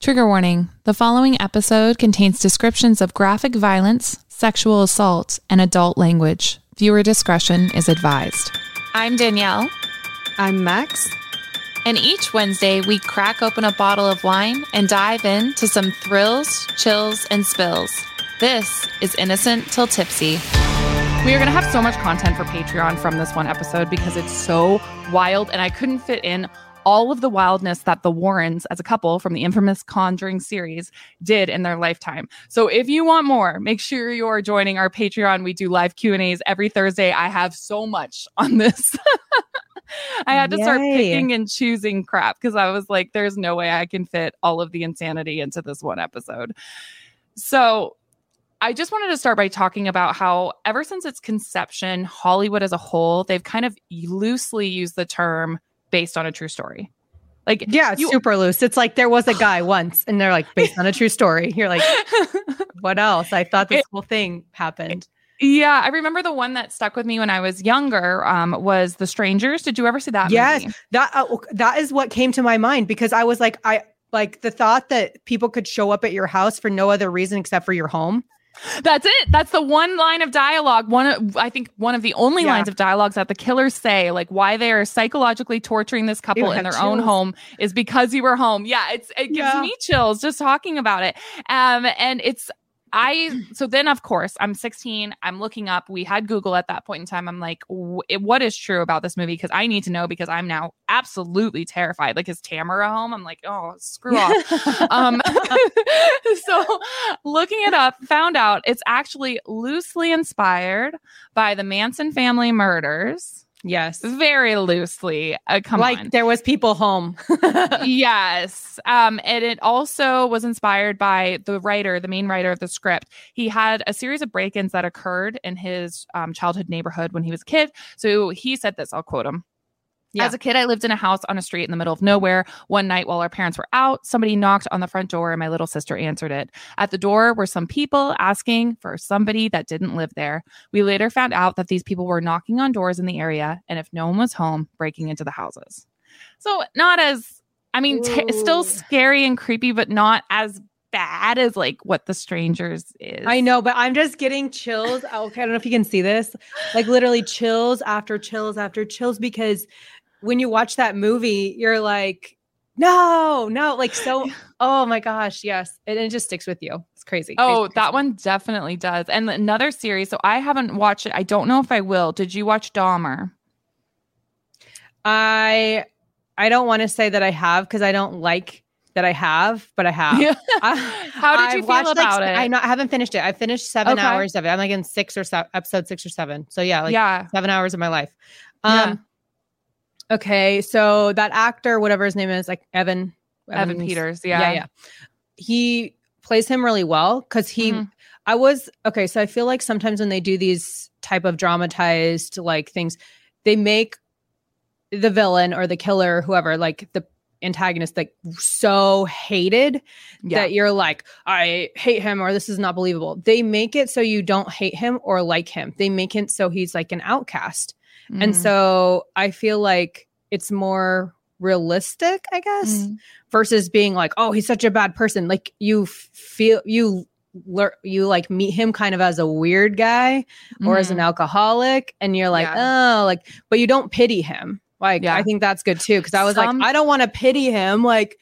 Trigger warning the following episode contains descriptions of graphic violence, sexual assault, and adult language. Viewer discretion is advised. I'm Danielle. I'm Max. And each Wednesday, we crack open a bottle of wine and dive into some thrills, chills, and spills. This is Innocent Till Tipsy. We are going to have so much content for Patreon from this one episode because it's so wild, and I couldn't fit in all of the wildness that the Warrens as a couple from the infamous Conjuring series did in their lifetime. So if you want more, make sure you're joining our Patreon. We do live Q&As every Thursday. I have so much on this. I had to Yay. start picking and choosing crap because I was like there's no way I can fit all of the insanity into this one episode. So, I just wanted to start by talking about how, ever since its conception, Hollywood as a whole, they've kind of loosely used the term based on a true story. Like, yeah, it's you, super loose. It's like there was a guy once, and they're like, based on a true story. You're like, what else? I thought this it, whole thing happened. Yeah, I remember the one that stuck with me when I was younger um, was The Strangers. Did you ever see that? Yes, movie? that uh, that is what came to my mind because I was like, I like the thought that people could show up at your house for no other reason except for your home. That's it. That's the one line of dialogue. One, of, I think, one of the only yeah. lines of dialogues that the killers say, like why they are psychologically torturing this couple in their chills. own home, is because you were home. Yeah, it's it gives yeah. me chills just talking about it. Um, and it's I so then of course I'm 16. I'm looking up. We had Google at that point in time. I'm like, what is true about this movie? Because I need to know because I'm now absolutely terrified. Like, is Tamara home? I'm like, oh, screw off. um, so looking it up, found out it's actually loosely inspired by the Manson family murders. Yes. Very loosely. Uh, come like on. there was people home. yes. Um, and it also was inspired by the writer, the main writer of the script. He had a series of break-ins that occurred in his um, childhood neighborhood when he was a kid. So he said this, I'll quote him. Yeah. As a kid, I lived in a house on a street in the middle of nowhere. One night while our parents were out, somebody knocked on the front door and my little sister answered it. At the door were some people asking for somebody that didn't live there. We later found out that these people were knocking on doors in the area and if no one was home, breaking into the houses. So, not as, I mean, t- still scary and creepy, but not as bad as like what the strangers is. I know, but I'm just getting chills. Okay, I don't know if you can see this. Like literally chills after chills after chills because when you watch that movie, you're like, no, no, like so. Oh my gosh, yes, and it just sticks with you. It's crazy. Oh, crazy, that one definitely does. And another series. So I haven't watched it. I don't know if I will. Did you watch Dahmer? I I don't want to say that I have because I don't like that I have, but I have. Yeah. How did you I feel about like, it? I, not, I haven't finished it. I finished seven okay. hours of it. I'm like in six or seven, episode six or seven. So yeah, like yeah. seven hours of my life. Um, yeah. Okay, so that actor, whatever his name is, like Evan, Evan, Peters, yeah, yeah, yeah, he plays him really well because he. Mm-hmm. I was okay, so I feel like sometimes when they do these type of dramatized like things, they make the villain or the killer, whoever, like the antagonist like so hated yeah. that you're like i hate him or this is not believable they make it so you don't hate him or like him they make it so he's like an outcast Mm. And so I feel like it's more realistic, I guess, mm. versus being like, oh, he's such a bad person. Like you feel you learn you like meet him kind of as a weird guy or mm. as an mm-hmm. alcoholic and you're like, yeah. oh, like but you don't pity him. Like yeah. I think that's good too because I was Some, like I don't want to pity him like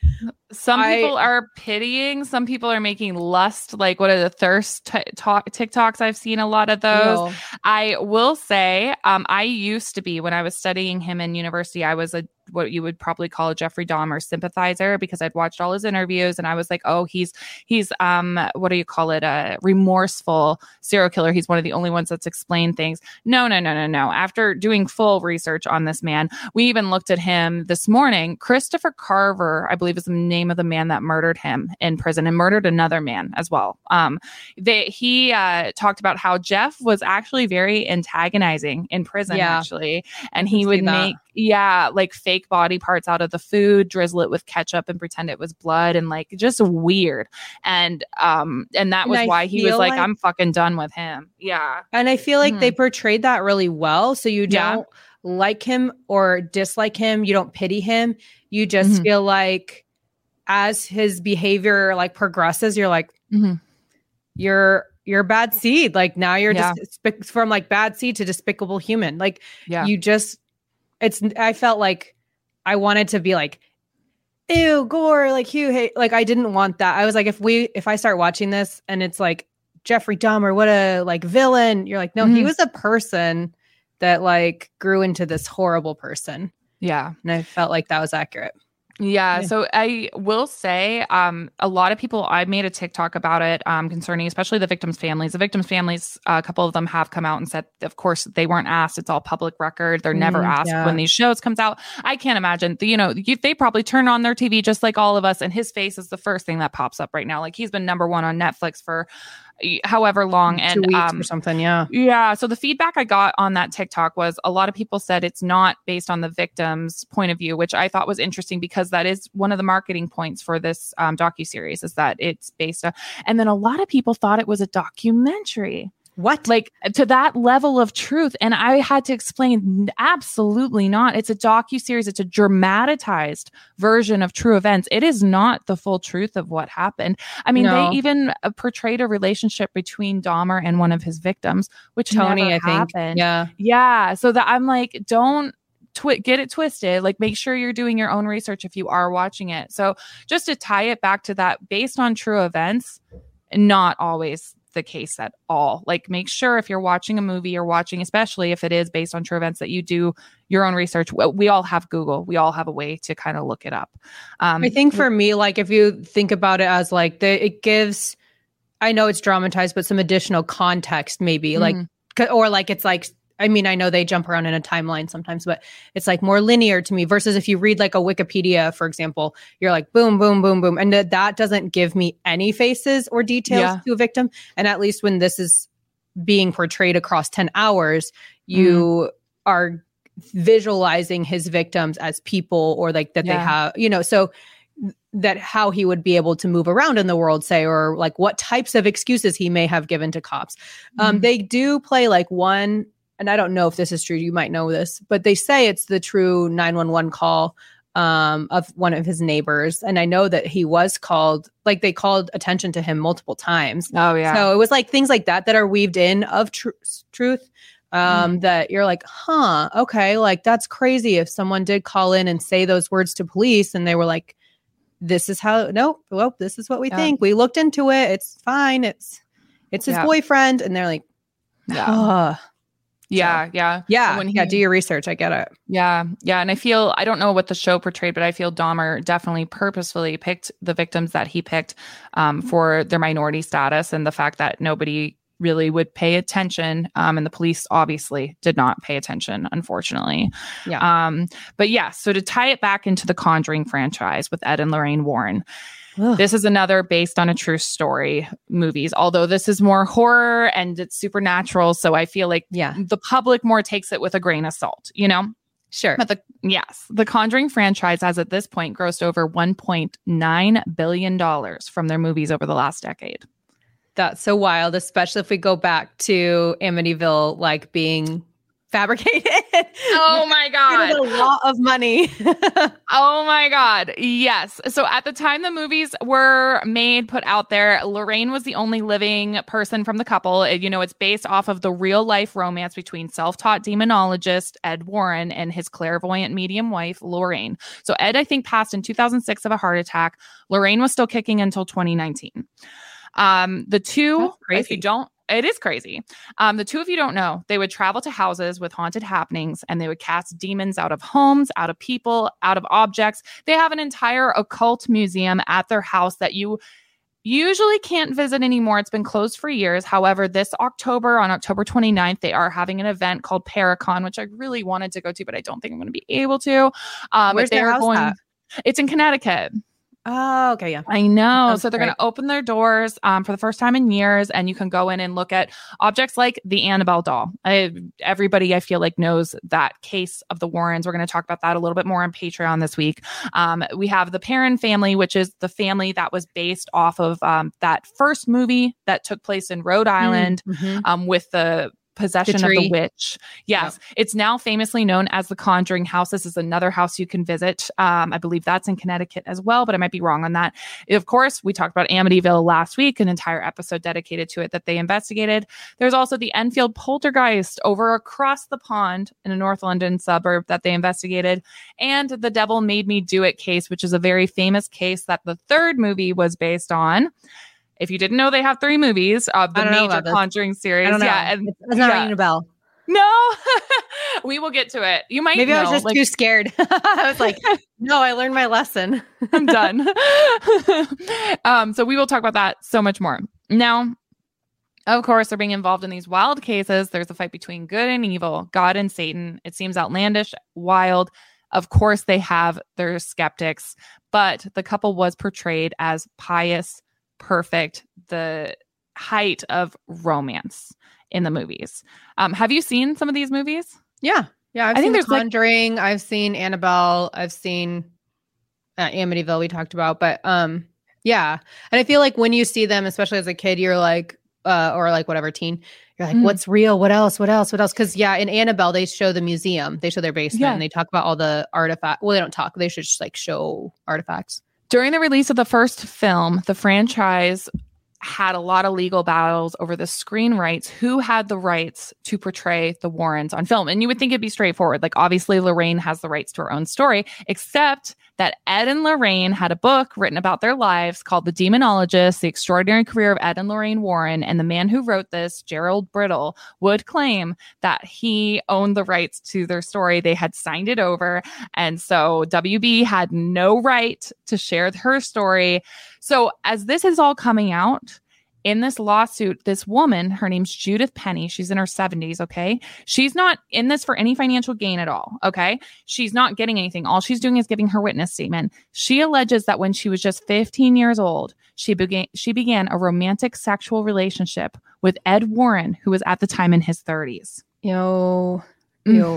some I, people are pitying. Some people are making lust. Like, what are the thirst t- talk TikToks? I've seen a lot of those. I will say, um, I used to be when I was studying him in university. I was a what you would probably call a Jeffrey Dahmer sympathizer because I'd watched all his interviews and I was like, oh, he's he's um what do you call it? A remorseful serial killer. He's one of the only ones that's explained things. No, no, no, no, no. After doing full research on this man, we even looked at him this morning. Christopher Scarver, I believe, is the name of the man that murdered him in prison and murdered another man as well. Um, they he uh, talked about how Jeff was actually very antagonizing in prison, Yeah. actually, and he would make yeah like fake body parts out of the food drizzle it with ketchup and pretend it was blood and like just weird and um and that was I why he was like, like- i'm fucking done with him yeah And I feel like they portrayed that really well. So you Mm-hmm. Yeah. don't like him or dislike him. You don't pity him. You just Mhm. feel like as his behavior like progresses, you're like, Mhm. you're you're a bad seed. Like now you're Yeah. just from like bad seed to despicable human. Like yeah you just it's I felt like I wanted to be like ew gore like Hugh hey like I didn't want that. I was like if we if I start watching this and it's like Jeffrey Dahmer what a like villain you're like no he Mhm. was a person that like grew into this horrible person yeah and I felt like that was accurate. Yeah, Yeah. so I will say um a lot of people I made a TikTok about it um concerning especially the victims families. The victims families uh, a couple of them have come out and said of course they weren't asked it's all public record. They're never Mm, asked yeah. when these shows comes out. I can't imagine. You know, you, they probably turn on their TV just like all of us and his face is the first thing that pops up right now. Like he's been number 1 on Netflix for however long and Two weeks um or something, yeah. yeah. So the feedback I got on that TikTok was a lot of people said it's not based on the victim's point of view, which I thought was interesting because that is one of the marketing points for this um, docu series is that it's based on. And then a lot of people thought it was a documentary, What? like to that level of truth. And I had to explain, absolutely not. It's a docu series. It's a dramatized version of true events. It is not the full truth of what happened. I mean, No. they even uh, portrayed a relationship between Dahmer and one of his victims, which Tony, never I think. happened. Yeah. Yeah. So that I'm like, don't twi- get it twisted. Like, make sure you're doing your own research if you are watching it. So just to tie it back to that, based on true events, not always the case at all. Like, make sure if you're watching a movie or watching, especially if it is based on true events, that you do your own research. We, all have Google. We all have a way to kind of look it up. Um, I think for me, like if you think about it as like the it gives, I know it's dramatized, but some additional context maybe like Mhm. c- or like it's like I mean I know they jump around in a timeline sometimes, but it's like more linear to me versus if you read like a Wikipedia, for example, you're like boom, boom, boom, boom, and that that doesn't give me any faces or details Yeah. to a victim. And at least when this is being portrayed across ten hours, you are visualizing his victims as people or like that they have you know so that how he would be able to move around in the world say or like what types of excuses he may have given to cops um Mhm. they do play like one and i don't know if this is true you might know this but they say it's the true 911 call um of one of his neighbors and i know that he was called like they called attention to him multiple times oh yeah. so it was like things like that that are weaved in of tr- truth um that you're like huh okay like that's crazy if someone did call in and say those words to police and they were like this is how no well this is what we Yeah. think we looked into it it's fine it's it's his Yeah. boyfriend and they're like yeah. oh yeah. Yeah. yeah when yeah he- do your research i get it Yeah, yeah, and I feel I don't know what the show portrayed, but I feel Dahmer definitely purposefully picked the victims that he picked um, for their minority status and the fact that nobody really would pay attention, um, and the police obviously did not pay attention, unfortunately. Yeah. Um, but yeah, so to tie it back into the Conjuring franchise with Ed and Lorraine Warren, Ugh. this is another based on a true story movies. Although this is more horror and it's supernatural, so I feel like yeah the public more takes it with a grain of salt, you know. sure But the yes, the Conjuring franchise has at this point grossed over 1.9 billion dollars from their movies over the last decade. that's so wild especially if we go back to amityville like being fabricated Oh my god. a lot of money Oh my god. Yes. So at the time the movies were made, put out there, Lorraine was the only living person from the couple. You know, it's based off of the real life romance between self-taught demonologist Ed Warren and his clairvoyant medium wife Lorraine. So Ed I think passed in 2006 of a heart attack. Lorraine was still kicking until 2019. Um the two if you don't it is crazy. Um, the two of you don't know. They would travel to houses with haunted happenings and they would cast demons out of homes, out of people, out of objects. They have an entire occult museum at their house that you usually can't visit anymore. It's been closed for years. However, this October, on October 29th, they are having an event called Paracon, which I really wanted to go to, but I don't think I'm going to be able to. Um, Where's but their house going. at? It's in Connecticut. Oh, okay, yeah. I know. Sounds So they're going to open their doors um, for the first time in years, and you can go in and look at objects like the Annabelle doll. I, everybody, I feel like, knows that case of the Warrens. We're going to talk about that a little bit more on Patreon this week. Um, we have the Perron family, which is the family that was based off of um, that first movie that took place in Rhode Island Mhm. um, with the possession of the witch. Yes, it's now famously known as the Conjuring House. This is another house you can visit. Um, I believe that's in Connecticut as well, but I might be wrong on that. Of course, we talked about Amityville last week, an entire episode dedicated to it that they investigated. There's also the Enfield Poltergeist over across the pond in a North London suburb that they investigated, and the Devil Made Me Do It case, which is a very famous case that the third movie was based on. If you didn't know, they have three movies of the don't know major. Conjuring series. Know. Yeah, and it's, it's not yeah. ringing a bell. no, we will get to it. You might Maybe I was just like, too scared. I was like, no, I learned my lesson. I'm done. um, so we will talk about that so much more. Now, of course, they're being involved in these wild cases. There's a fight between good and evil, God and Satan. It seems outlandish, wild. Of course, they have their skeptics, but the couple was portrayed as pious, perfect, the height of romance in the movies. Um, have you seen some of these movies? Yeah. Yeah. I've I think there's, The like- I've seen Annabelle. I've seen uh, Amityville we talked about. But um, yeah. And I feel like when you see them, especially as a kid, you're like, uh, or like whatever teen, you're like, Mm. what's real? What else? What else? What else? Because yeah, in Annabelle, they show the museum. They show their basement Yeah. and they talk about all the artifacts. Well, they don't talk. They should just like show artifacts. During the release of the first film, the franchise had a lot of legal battles over the screen rights. Who had the rights to portray the Warrens on film? And you would think it'd be straightforward. Like, obviously, Lorraine has the rights to her own story, except that Ed and Lorraine had a book written about their lives called The Demonologist The Extraordinary Career of Ed and Lorraine Warren. And the man who wrote this, Gerald Brittle, would claim that he owned the rights to their story. They had signed it over. And so WB had no right to share her story. So as this is all coming out, in this lawsuit, this woman, her name's Judith Penney, she's in her 70s, okay? She's not in this for any financial gain at all, okay? She's not getting anything. All she's doing is giving her witness statement. She alleges that when she was just 15 years old, she began she began a romantic sexual relationship with Ed Warren, who was at the time in his 30s. Yo.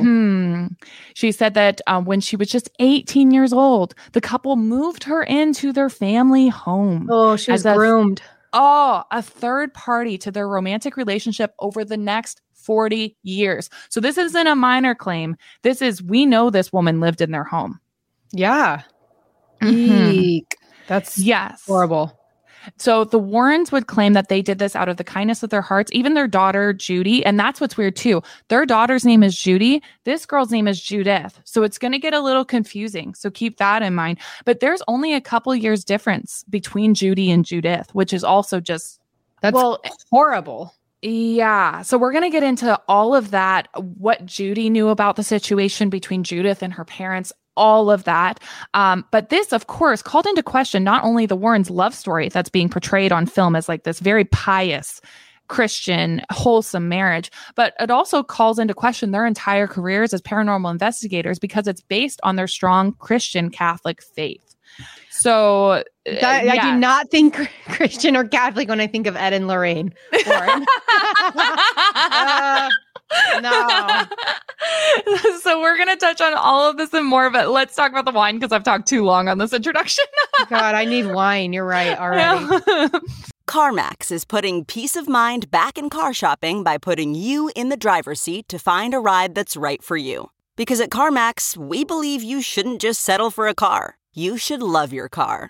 Mhm. She said that um, when she was just 18 years old, the couple moved her into their family home. Oh, she was groomed. a- Oh, a third party to their romantic relationship over the next 40 years. So this isn't a minor claim. This is, we know this woman lived in their home. Yeah. Mhm. Eek. That's Yes. horrible. So the Warrens would claim that they did this out of the kindness of their hearts, even their daughter, Judy. And that's what's weird too. Their daughter's name is Judy. This girl's name is Judith. So it's going to get a little confusing. So keep that in mind. But there's only a couple years difference between Judy and Judith, which is also just That's well, eh, horrible. Yeah. So we're going to get into all of that, what Judy knew about the situation between Judith and her parents, all of that. Um, but this, of course, called into question not only the Warrens' love story that's being portrayed on film as like this very pious, Christian, wholesome marriage, but it also calls into question their entire careers as paranormal investigators because it's based on their strong Christian Catholic faith. So, uh, That, I do not think Christian or Catholic when I think of Ed and Lorraine. Warren. Uh, no. so we're going to touch on all of this and more, but let's talk about the wine because I've talked too long on this introduction. God, I need wine. You're right. Already. CarMax is putting peace of mind back in car shopping by putting you in the driver's seat to find a ride that's right for you. Because at CarMax, we believe you shouldn't just settle for a car, you should love your car.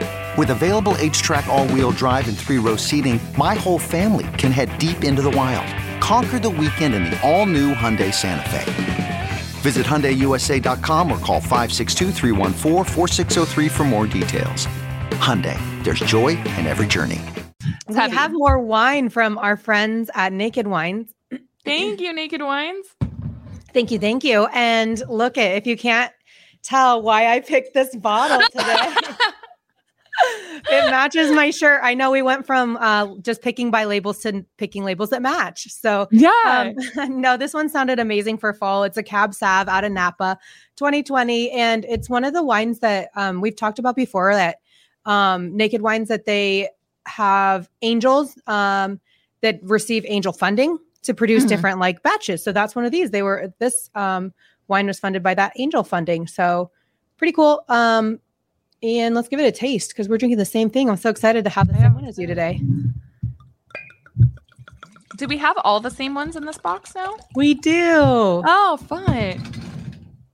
With available HTRAC, all wheel drive, and three row seating, my whole family can head deep into the wild. Conquer the weekend in the all new Hyundai Santa Fe. Visit HyundaiUSA.com or call 562 for more details. Hyundai, there's joy in every journey. We have more wine from our friends at Naked Wines. Thank you, Naked Wines. Thank you, thank you. And look at if you can't tell why I picked this bottle today. it matches my shirt. I know we went from uh, just picking by labels to picking labels that match. So Yeah. um, no, this one sounded amazing for fall. It's a Cab Sav out of Napa, 2020, and it's one of the wines that um, we've talked about before. That um, Naked Wines that they have angels um, that receive angel funding to produce Mhm. different like batches. So that's one of these. They were this um, wine was funded by that angel funding. So pretty cool. Um, and let's give it a taste because we're drinking the same thing. I'm so excited to have the same one as you today. Do we have all the same ones in this box now? We do. Oh, fun.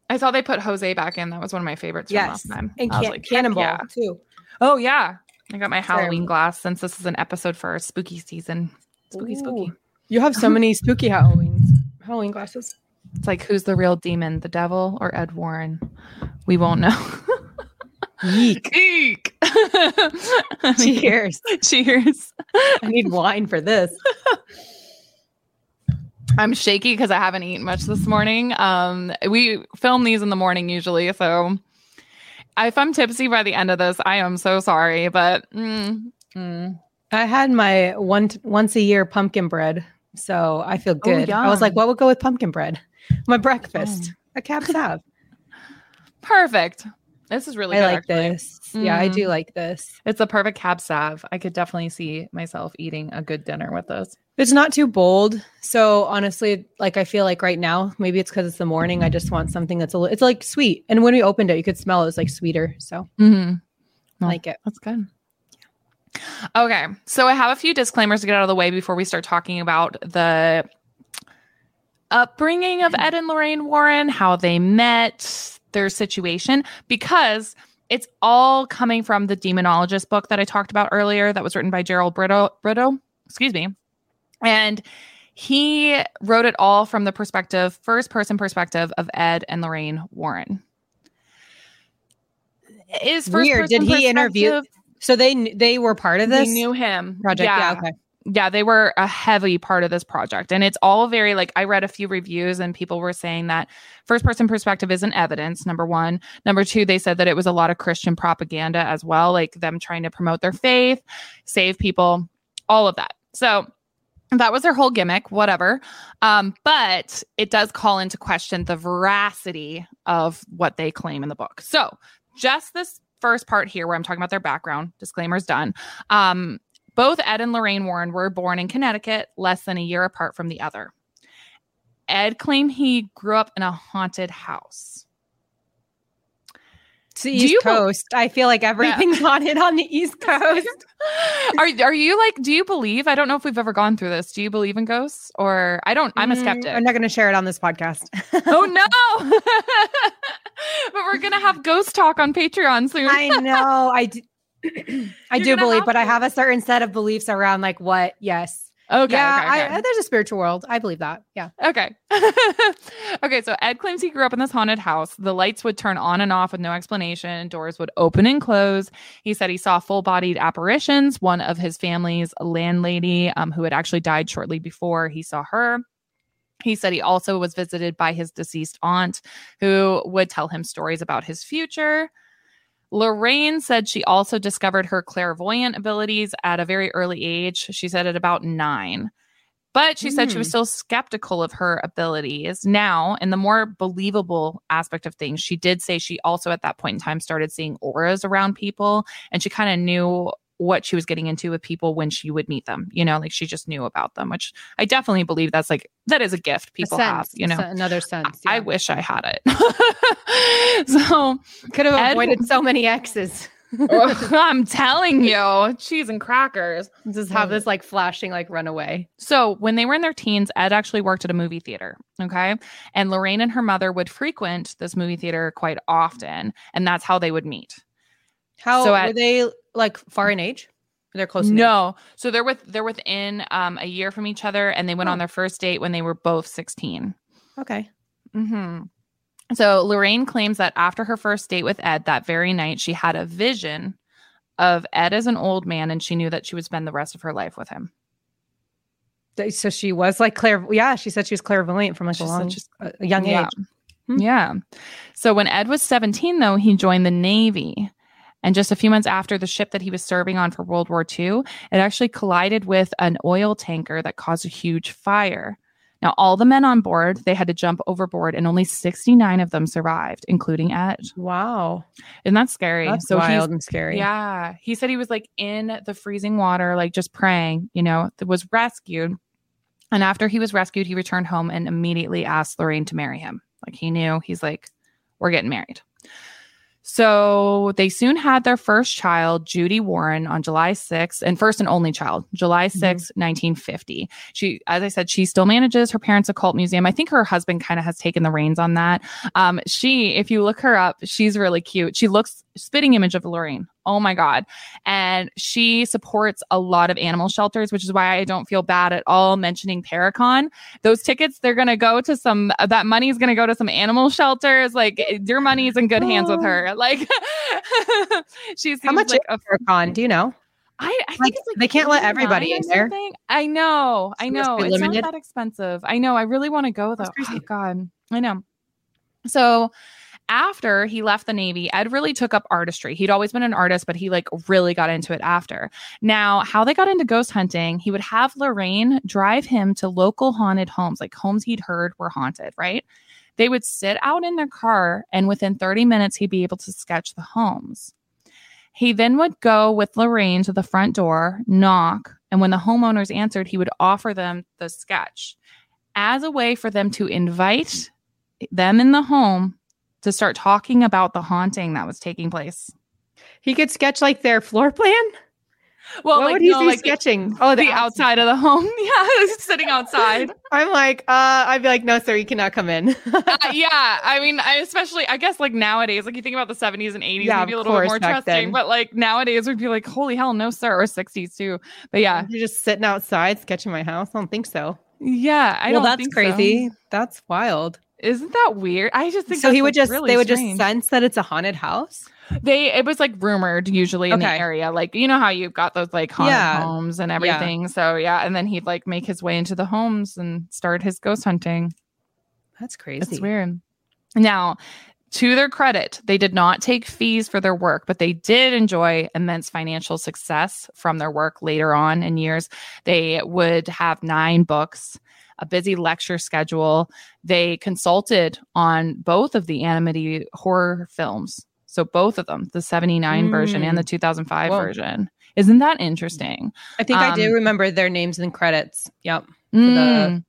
I saw they put Jose back in. That was one of my favorites yes. from last time. And can- like, Cannonball yeah. too. Oh, yeah. I got my Halloween Sure. glass since this is an episode for our spooky season. Spooky, spooky. You have so many spooky Halloween Halloween glasses. It's like, who's the real demon, the devil or Ed Warren? We won't know. Yeek. Eek. Cheers. Cheers. I need wine for this. I'm shaky because I haven't eaten much this morning. Um, we film these in the morning usually, so if I'm tipsy by the end of this, I am so sorry. But mm, mm. I had my one once a year pumpkin bread, so I feel good. I was like, what would go with pumpkin bread? My breakfast, a cab sav. perfect. This is really I good. like actually. this. Yeah, I do like this. It's a perfect cab sav. I could definitely see myself eating a good dinner with this. It's not too bold. So honestly, like I feel like right now, maybe it's because it's the morning. I just want something that's a little. It's like sweet, and when we opened it, you could smell it was like sweeter. So Mm-hmm. I like it. That's good. Okay. So I have a few disclaimers to get out of the way before we start talking about the upbringing of Ed and Lorraine Warren, how they met, their situation, because it's all coming from the demonologist book that I talked about earlier that was written by Gerald Brito, Brito excuse me. And he wrote it all from the perspective, first person perspective of Ed and Lorraine Warren. Is first Weird. Did he interview- So they they were part of this. they knew him project. Yeah. okay. Yeah they were a heavy part of this project. And it's all very like i read a few reviews and people were saying that first person perspective isn't evidence number one. Number two they said that it was a lot of christian propaganda as well like them trying to promote their faith save people all of that. So that was their whole gimmick whatever. Um, but it does call into question the veracity of what they claim in the book. So just this first part here where i'm talking about their background disclaimers done. Um, both Ed and Lorraine Warren were born in Connecticut, less than a year apart from the other. Ed claimed he grew up in a haunted house. To the East Coast, I feel like everything's haunted on the East Coast. are are you like? Do you believe? I don't know if we've ever gone through this. Do you believe in ghosts, or I don't? I'm a Mm, skeptic. I'm not going to share it on this podcast. oh no! but we're gonna have ghost talk on Patreon soon. I know. I do, I do believe, but I have a certain set of beliefs around like what. Yes. okay, yeah. okay, okay. I, there's a spiritual world. I believe that. Yeah. Okay. okay, so Ed claims he grew up in this haunted house. The lights would turn on and off with no explanation, doors would open and close. He said he saw full bodied apparitions. One of his family's landlady, um, who had actually died shortly before, he saw her. He said he also was visited by his deceased aunt, who would tell him stories about his future. Lorraine said she also discovered her clairvoyant abilities at a very early age. She said at about nine. But she said she was Hmm. still skeptical of her abilities. Now, in the more believable aspect of things, she did say she also at that point in time started seeing auras around people and she kind of knew what she was getting into with people when she would meet them. You know, like she just knew about them, which I definitely believe that's like that is a gift A people have, you know. another sense. I yeah. wish I had it. so could have Ed- avoided so many exes. Oh, I'm telling you, cheese and crackers. Just have this like flashing like runaway. So when they were in their teens, Ed actually worked at a movie theater. Okay. And Lorraine and her mother would frequent this movie theater quite often. And that's how they would meet. How So were they like far in age? They're close. in age? No. So they're with they're within um a year from each other and they went on Oh. their first date when they were both 16. Okay. hmm So Lorraine claims that after her first date with Ed that very night, she had a vision of Ed as an old man and she knew that she would spend the rest of her life with him. So she was like clair. Yeah, she said she was clairvoyant from like She a long, a young Yeah. age. Hmm. Yeah. So when Ed was 17, though, he joined the Navy. And just a few months after the ship that he was serving on for World War II, it actually collided with an oil tanker that caused a huge fire. Now, all the men on board, they had to jump overboard, and only 69 of them survived, including Ed. Wow, Isn't that scary? that's so wild and scary. yeah. He said he was like in the freezing water, like just praying, you know, that was rescued. And after he was rescued, he returned home and immediately asked Lorraine to marry him. Like he knew he's like, we're getting married. So they soon had their first child, Judy Warren, on July 6th, and first and only child, July 6th, 1950. She, as I said, she still manages her parents' occult museum. I think her husband kind of has taken the reins on that. Um, she, if you look her up, she's really cute. She looks spitting image of Lorraine. Oh my God. And she supports a lot of animal shelters, which is why I don't feel bad at all mentioning Paracon. Those tickets, they're going to go to some, that money is going to go to some animal shelters. Like eh, your money is in good hands with her. Like she seems How much like a Paracon? Do you know? I, I think Like, they can't let everybody in there. I know, I know. It's not that expensive. I know. I really want to go though. Oh, God, I know. So after he left the Navy, Ed really took up artistry. He'd always been an artist, but he like really got into it after. Now, how they got into ghost hunting, he would have Lorraine drive him to local haunted homes, like homes he'd heard were haunted, right? They would sit out in their car, and within 30 minutes, he'd be able to sketch the homes. He then would go with Lorraine to the front door, knock, and when the homeowners answered, he would offer them the sketch as a way for them to invite them in the home to start talking about the haunting that was taking place. He could sketch like their floor plan. Well, what like, would he no, be like the- sketching? oh, the, outside of the home. Yeah, sitting outside. I'm like, uh, I'd be like, no, sir, you cannot come in. Uh, yeah, I mean, I especially, I guess, like nowadays, like you think about the 70s and 80s, Yeah, maybe a of little bit course, more back trusting, then. but like nowadays, we'd be like, holy hell, no, sir, or 60s too. But yeah, You're just sitting outside sketching my house. I don't think so. yeah, I well, don't that's think so. crazy. That's wild. Isn't that weird? I just think So he would just really they would strange. just sense that it's a haunted house. They it was like rumored usually in the area. Like you know how you've got those like haunted Yeah. homes and everything. So yeah, and then he'd like make his way into the homes and start his ghost hunting. That's crazy. That's weird. Now, to their credit, they did not take fees for their work, but they did enjoy immense financial success from their work later on in years. They would have nine books, a busy lecture schedule. They consulted on both of the animated horror films. So both of them, the 79 version and the 2005 Whoa. version. Isn't that interesting? I think I do Um, remember their names and credits. Yep. Mm,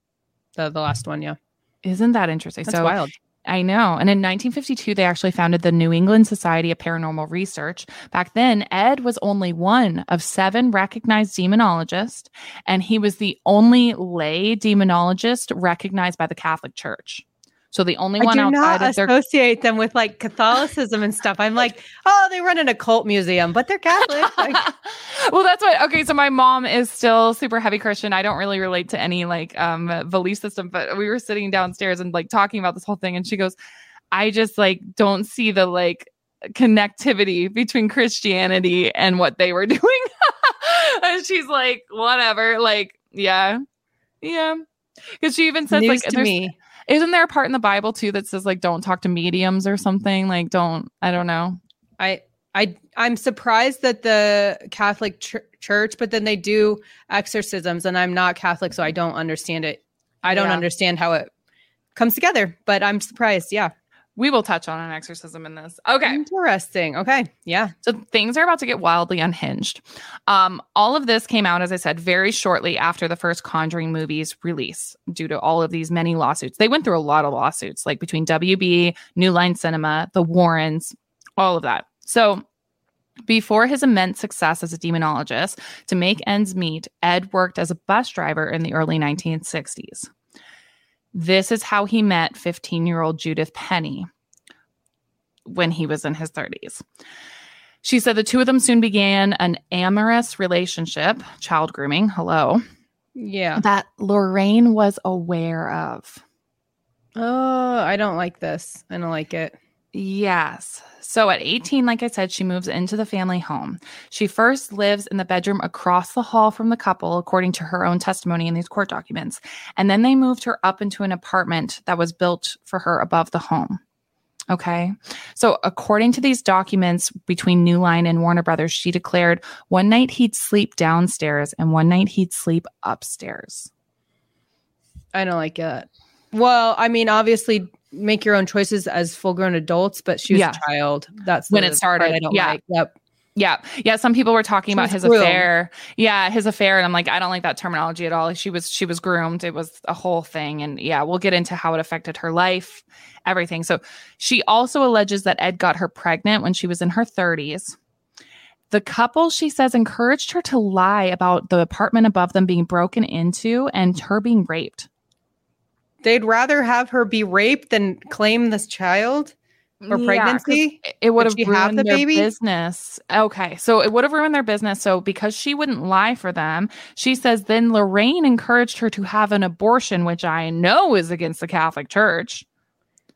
The the last one. Yeah. isn't that interesting? That's so wild. I know. And in 1952, they actually founded the New England Society of Paranormal Research. Back then, Ed was only one of seven recognized demonologists, and he was the only lay demonologist recognized by the Catholic Church. So the only I one do outside not of their associate them with like Catholicism and stuff. I'm like, oh, they run an occult museum, but they're Catholic. Like, well, that's what. Okay, so my mom is still super heavy Christian. I don't really relate to any like um belief system, but we were sitting downstairs and like talking about this whole thing, and she goes, "I just like don't see the like connectivity between Christianity and what they were doing." and she's like, "Whatever." Like, yeah, yeah. Because she even says news like, to me. Isn't there a part in the Bible too that says like, "Don't talk to mediums" or something? Like, don't. I don't know. I I I'm surprised that the Catholic ch- Church, but then they do exorcisms, and I'm not Catholic, so I don't understand it. I don't Yeah. understand how it comes together, but I'm surprised. Yeah, We will touch on an exorcism in this. Okay. interesting. Okay, yeah, So things are about to get wildly unhinged. Um, all of this came out, as I said, very shortly after the first Conjuring movies release, due to all of these many lawsuits. They went through a lot of lawsuits, like between WB, New Line Cinema, the Warrens, all of that. So Before his immense success as a demonologist, to make ends meet, Ed worked as a bus driver in the early 1960s. This is how he met 15 year old Judith Penney when he was in his 30s. She said the two of them soon began an amorous relationship, child grooming, hello, Yeah. that Lorraine was aware of. Oh, I don't like this. I don't like it. Yes. So at 18, like I said, she moves into the family home. She first lives in the bedroom across the hall from the couple, according to her own testimony in these court documents. And then they moved her up into an apartment that was built for her above the home. Okay. So, according to these documents between New Line and Warner Brothers, she declared one night he'd sleep downstairs and one night he'd sleep upstairs. I don't like it. Well, I mean, obviously, make your own choices as full-grown adults, but she was Yeah. a child. That's When it started, I don't yeah. like. Yep. Yeah. Yeah. Some people were talking She about his groomed. affair. Yeah. His affair. And I'm like, I don't like that terminology at all. She was, she was groomed. It was a whole thing. And yeah, we'll get into how it affected her life, everything. So she also alleges that Ed got her pregnant when she was in her 30s. The couple, she says, encouraged her to lie about the apartment above them being broken into and her being raped. They'd rather have her be raped than claim this child or pregnancy. it- it would have she have ruined the their baby? business. Okay, so it would have ruined their business. So because she wouldn't lie for them, she says then Lorraine encouraged her to have an abortion, which I know is against the Catholic Church.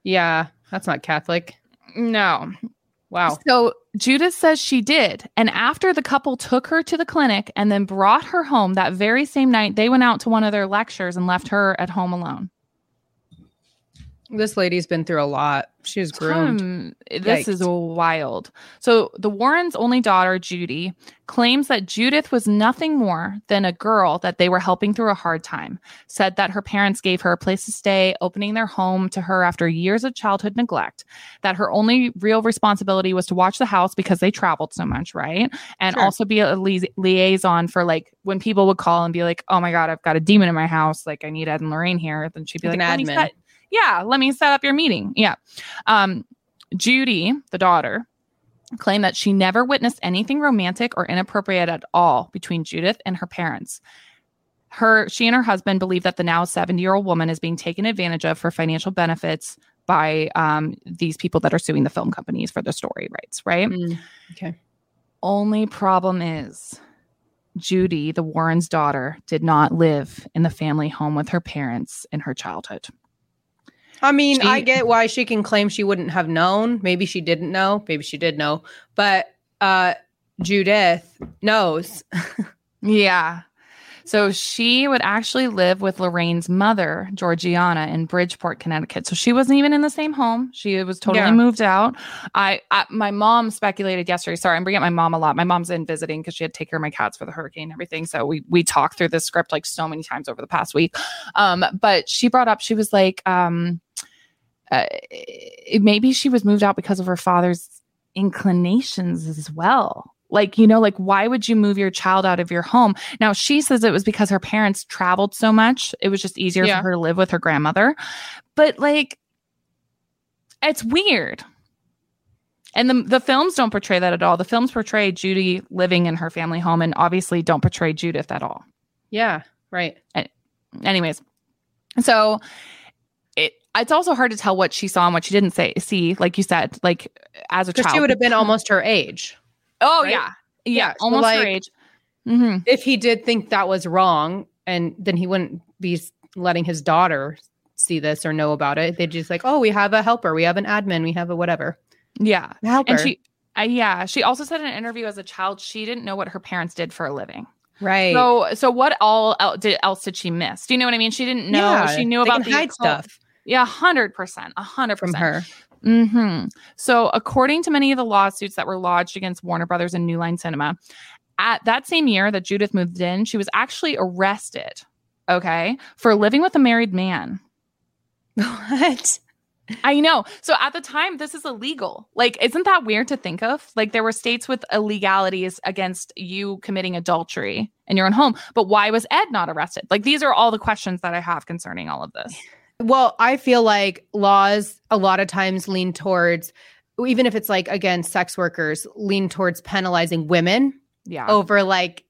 Yeah, that's not Catholic. No. Wow. So Judith says she did. And after the couple took her to the clinic and then brought her home that very same night, they went out to one of their lectures and left her at home alone. This lady's been through a lot. She was groomed. This is wild. So the Warrens' only daughter, Judy, claims that Judith was nothing more than a girl that they were helping through a hard time. Said that her parents gave her a place to stay, opening their home to her after years of childhood neglect. That her only real responsibility was to watch the house because they traveled so much, right? And Sure. also be a lia- liaison for like when people would call and be like, "Oh my god, I've got a demon in my house. Like I need Ed and Lorraine here." Then she'd be Like like, an "Let me admin. Yeah, let me set up your meeting. Yeah. Um, Judy, the daughter, claimed that she never witnessed anything romantic or inappropriate at all between Judith and her parents. Her, she and her husband believe that the now 70 year old woman is being taken advantage of for financial benefits by um, these people that are suing the film companies for the story rights, right? Mm, okay. Only problem is Judy, the Warrens' daughter, did not live in the family home with her parents in her childhood. I mean, She- I get why she can claim she wouldn't have known. Maybe she didn't know. Maybe she did know. But uh Judith knows. Yeah. So she would actually live with Lorraine's mother, Georgiana, in Bridgeport, Connecticut. So she wasn't even in the same home. She was totally Yeah. moved out. I, I, my mom speculated yesterday. Sorry, I'm bringing up my mom a lot. My mom's in visiting because she had to take care of my cats for the hurricane and everything. So we we talked through this script like so many times over the past week. Um, but she brought up she was like, um, uh, maybe she was moved out because of her father's inclinations as well. Like, you know, like why would you move your child out of your home? Now, she says it was because her parents traveled so much. It was just easier Yeah. for her to live with her grandmother. But like, it's weird. And the, the films don't portray that at all. The films portray Judy living in her family home and obviously don't portray Judith at all Yeah, right. anyways so it it's also hard to tell what she saw and what she didn't say see like you said like as a child she would have been almost her age. Oh right? yeah yeah, Yeah, so, almost her like- age hmm If he did think that was wrong, and then he wouldn't be letting his daughter see this or know about it. They'd just like, oh, we have a helper, we have an admin, we have a whatever. yeah A helper. and she uh, yeah she also said in an interview as a child she didn't know what her parents did for a living right. so so what all el- did, else did she miss do you know what i mean she didn't know Yeah, she knew about the hide stuff yeah 100% 100% from her. Hmm So, according to many of the lawsuits that were lodged against Warner Brothers and New Line Cinema, at that same year that Judith moved in, she was actually arrested, okay, for living with a married man. What? I know. So, at the time, this is illegal. Like, isn't that weird to think of? Like, there were states with illegalities against you committing adultery in your own home. But why was Ed not arrested? Like, these are all the questions that I have concerning all of this. Well, I feel like laws a lot of times lean towards even if it's like again sex workers lean towards penalizing women Yeah. over like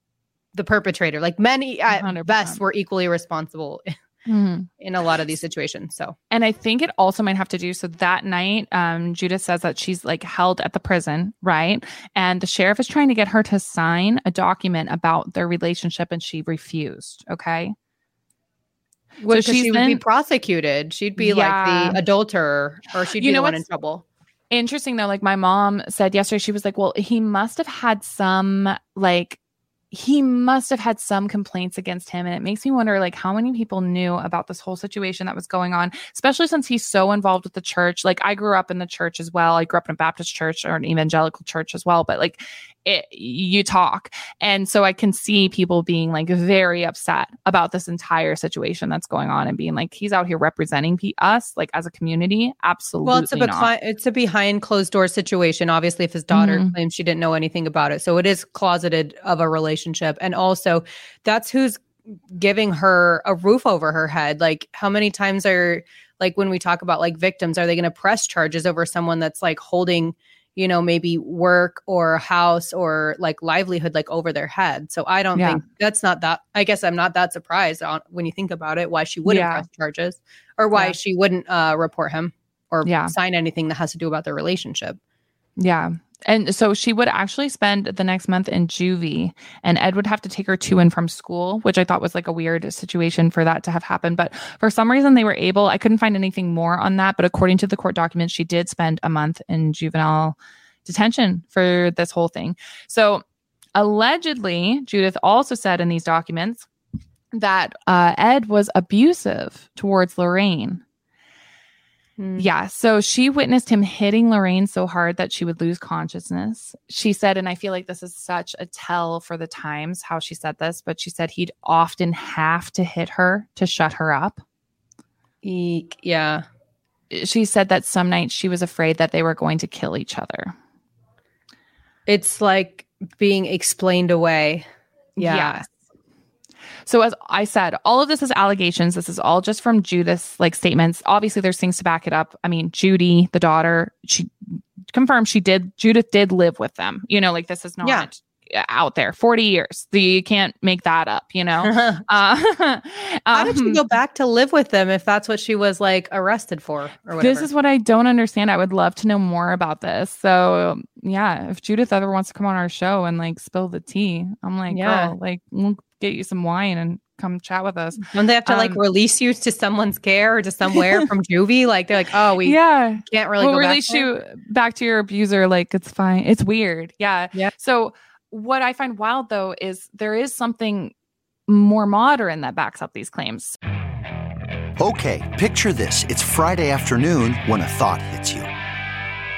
the perpetrator. Like many at 100%. best were equally responsible Mhm. in a lot of these situations. So And I think it also might have to do so that night, um, Judith says that she's like held at the prison, right? And the sheriff is trying to get her to sign a document about their relationship and she refused. Okay. Well, So she would be prosecuted. She'd be Yeah. like the adulterer, or she'd You be know the one in trouble. Interesting though, like my mom said yesterday, she was like, well, he must have had some like he must have had some complaints against him and it makes me wonder like how many people knew about this whole situation that was going on especially since he's so involved with the church. Like i grew up in the church as well. I grew up in a baptist church or an evangelical church as well but like it, you talk. And so i can see people being like very upset about this entire situation that's going on and being like he's out here representing us like as a community. Absolutely Well, it's a becli- it's a behind closed door situation. Obviously, if his daughter Mhm. claims she didn't know anything about it, so it is closeted of a relationship, and also that's who's giving her a roof over her head. Like, how many times are like when we talk about like victims, are they going to press charges over someone that's like holding, you know, maybe work or house or like livelihood like over their head? So I don't Yeah. think that's not that. I guess I'm not that surprised on when you think about it why she wouldn't Yeah. press charges or why Yeah. she wouldn't uh, report him or Yeah. sign anything that has to do about their relationship. Yeah. And so she would actually spend the next month in juvie, and Ed would have to take her to and from school, which I thought was like a weird situation for that to have happened. But for some reason, they were able, I couldn't find anything more on that. But according to the court documents, she did spend a month in juvenile detention for this whole thing. So allegedly, Judith also said in these documents that uh, Ed was abusive towards Lorraine. Mm. Yeah. So she witnessed him hitting Lorraine so hard that she would lose consciousness. She said, and I feel like this is such a tell for the times how she said this, but she said he'd often have to hit her to shut her up. Eek. Yeah. She said that some nights she was afraid that they were going to kill each other. It's like being explained away. Yeah. Yes. So as I said, all of this is allegations. This is all just from Judith's like statements. Obviously, there's things to back it up. I mean, Judy, the daughter, she confirmed she did. Judith did live with them. You know, like this is not Yeah. out there. Forty years. The, you can't make that up. You know. uh, How did she um, go back to live with them if that's what she was like arrested for or whatever? This is what I don't understand. I would love to know more about this. So yeah, if Judith ever wants to come on our show and like spill the tea, I'm like, Yeah. girl, like get you some wine and come chat with us. Don't they have to like um, release you to someone's care or to somewhere from juvie? Like they're like, oh, we yeah. can't really we'll go release back there? you back to your abuser. Like it's fine. It's weird. Yeah. Yeah. So what I find wild though is there is something more modern that backs up these claims. Okay, picture this. It's Friday afternoon when a thought hits you.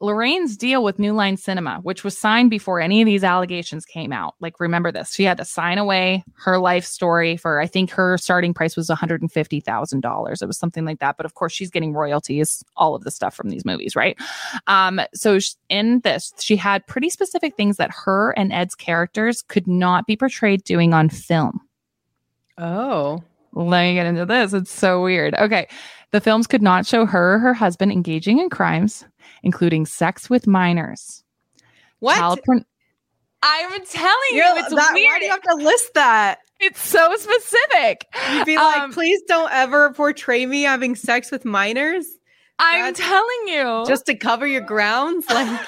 Lorraine's deal with New Line Cinema, which was signed before any of these allegations came out. Like, remember this. She had to sign away her life story for, I think her starting price was $150,000. It was something like that. But of course, she's getting royalties, all of the stuff from these movies, right? Um, so in this, she had pretty specific things that her and Ed's characters could not be portrayed doing on film. Oh. Let me get into this. It's so weird. Okay. The films could not show her or her husband engaging in crimes, including sex with minors. What? child porn- I'm telling You're, you, it's that, Why do you have to list that? It's so specific. You'd be like, Um, please don't ever portray me having sex with minors. I'm That's- telling you. Just to cover your grounds? Like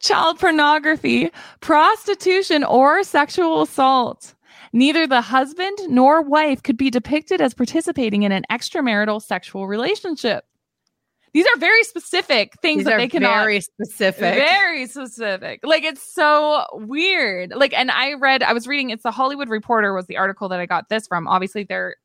child pornography, prostitution, or sexual assault. Neither the husband nor wife could be depicted as participating in an extramarital sexual relationship. These are very specific things these that they cannot very specific. very specific. Like it's so weird. Like, and I read, I was reading, it's the Hollywood Reporter was the article that I got this from. Obviously, they're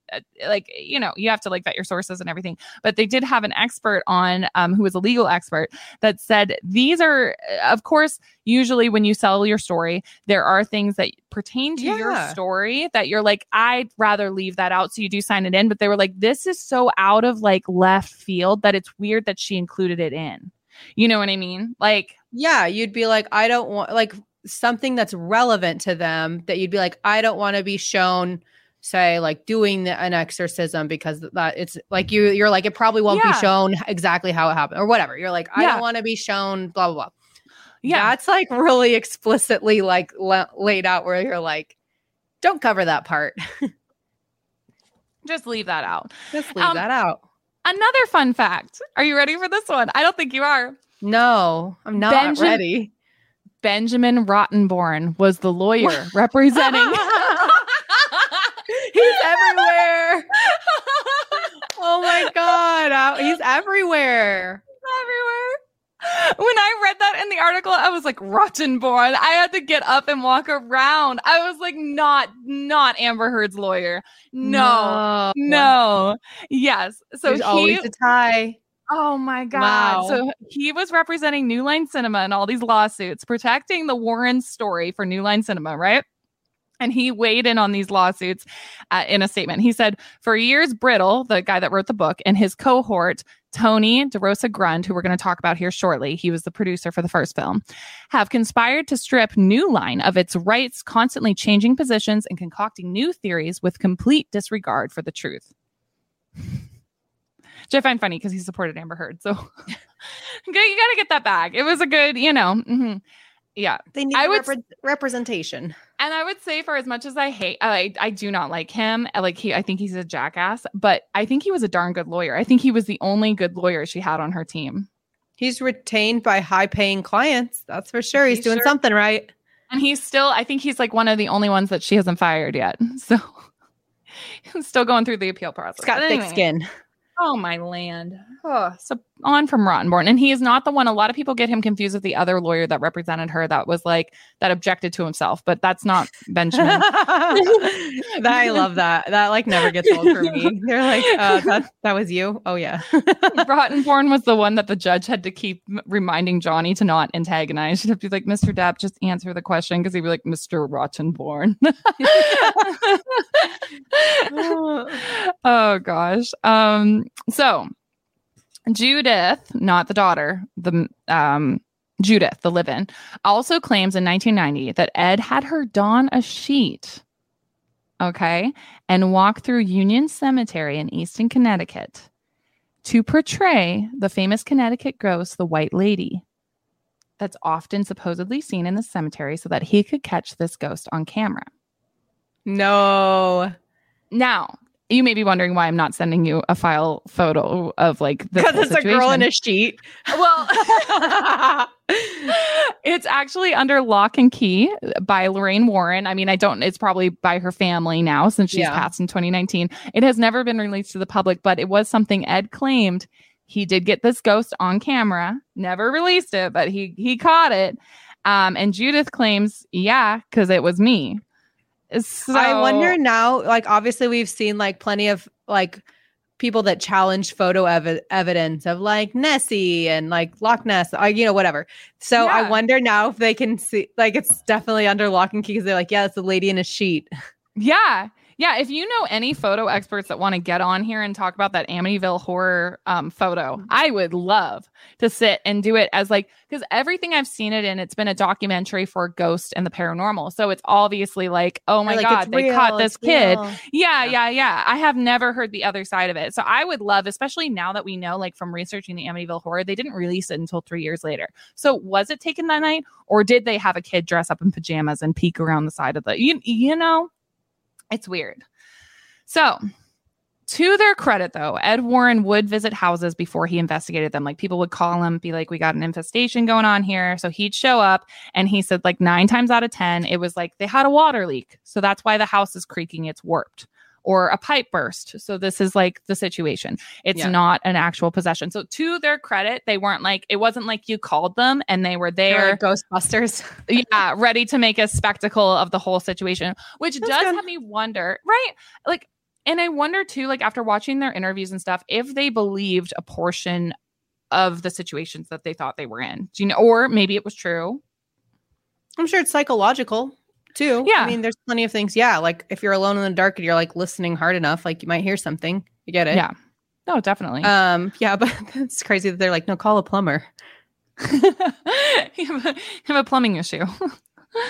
like, you know, you have to like vet your sources and everything. But they did have an expert on, um, who was a legal expert that said these are, uh, of course, usually when you sell your story, there are things that pertain to your story that you're like, I'd rather leave that out. So you do sign it in. But they were like, this is so out of like left field that it's weird that she included it in. You know what I mean? Like, yeah, you'd be like, I don't want like something that's relevant to them that you'd be like, I don't want to be shown, say, like doing the, an exorcism because that it's like you you're like it probably won't Yeah. be shown exactly how it happened or whatever. You're like, I Yeah. don't want to be shown blah blah blah. yeah. That's like really explicitly like la- laid out where you're like, don't cover that part. just leave that out. Just leave Um, that out. Another fun fact. Are you ready for this one? I don't think you are. No, I'm not Benja- ready. Benjamin Rottenborn was the lawyer representing. He's everywhere. Oh my god, uh, he's everywhere. everywhere. When I read that in the article, I was like, Rottenborn. I had to get up and walk around. I was like, not, not Amber Heard's lawyer. No, no. Yes. So There's he, always a tie. Oh my God. Wow. So he was representing New Line Cinema in all these lawsuits, protecting the Warren story for New Line Cinema, right? And he weighed in on these lawsuits uh, in a statement. He said, For years, Brittle, the guy that wrote the book, and his cohort, Tony DeRosa Grund, who we're going to talk about here shortly, he was the producer for the first film, have conspired to strip New Line of its rights, constantly changing positions and concocting new theories with complete disregard for the truth. Which I find funny because he supported Amber Heard. So you got to get that back. It was a good, you know, mhm. yeah. They need I would- repre- representation. And I would say, for as much as I hate, I I do not like him. I Like he, I think he's a jackass. But I think he was a darn good lawyer. I think he was the only good lawyer she had on her team. He's retained by high-paying clients. That's for sure. He's He doing sure- something right. And he's still, I think he's like one of the only ones that she hasn't fired yet. So still going through the appeal process. He's got But thick skin. Oh my land. Oh, so on from Rottenborn. And he is not the one. A lot of people get him confused with the other lawyer that represented her that was like that objected to himself, but that's not Benjamin. that I love that. That like never gets old for me. They're like, uh, that that was you. Oh yeah. Rottenborn was the one that the judge had to keep reminding Johnny to not antagonize. She'd have to be like, Mr. Depp, just answer the question because he'd be like, Mr. Rottenborn. oh gosh. Um, so Judith, not the daughter, the um Judith, the live-in, also claims in 1990 that Ed had her don a sheet, okay, and walk through Union Cemetery in Easton, Connecticut, to portray the famous Connecticut ghost, the White Lady, that's often supposedly seen in the cemetery, so that he could catch this ghost on camera. no. Now, you may be wondering why I'm not sending you a file photo of like this Because it's a girl in a sheet. well it's actually under lock and key by lorraine warren. I mean i don't it's probably by her family now since she's Yeah. passed in 2019 it has never been released to the public but it was something ed claimed. He did get this ghost on camera never released it but he he caught it. Um and judith claims yeah because it was me so, I wonder now, like obviously we've seen like plenty of like people that challenge photo ev- evidence of like Nessie and like Loch Ness, uh, you know, whatever. So I wonder now if they can see like it's definitely under lock and key because they're like, yeah, it's a lady in a sheet. Yeah. Yeah. If you know any photo experts that want to get on here and talk about that Amityville horror um, photo, I would love to sit and do it as like, because everything I've seen it in, it's been a documentary for ghost and the paranormal. So it's obviously like, oh my like, God, they real, caught this kid. Yeah, Yeah. yeah, yeah. I have never heard the other side of it. So I would love, especially now that we know, like from researching the Amityville horror, they didn't release it until three years later. So was it taken that night, or did they have a kid dress up in pajamas and peek around the side of the? You, you know, it's weird. So to their credit, though, Ed Warren would visit houses before he investigated them. Like people would call him, be like, "We got an infestation going on here." So he'd show up, and he said, like nine times out of ten, it was like they had a water leak, so that's why the house is creaking. It's warped or a pipe burst. So this is like the situation. It's Yeah. not an actual possession. So to their credit, they weren't like it wasn't like you called them and they were there like Ghostbusters. yeah, ready to make a spectacle of the whole situation, which That's does good. have me wonder, right? Like, and I wonder too, like after watching their interviews and stuff, if they believed a portion of the situations that they thought they were in. Do you know, or maybe it was true. I'm sure it's psychological too. Yeah. I mean, there's plenty of things. Yeah. Like if you're alone in the dark and you're like listening hard enough, like you might hear something. You get it. Yeah. No, definitely. Um, yeah, but it's crazy that they're like, no, call a plumber. you, have a, you have a plumbing issue. We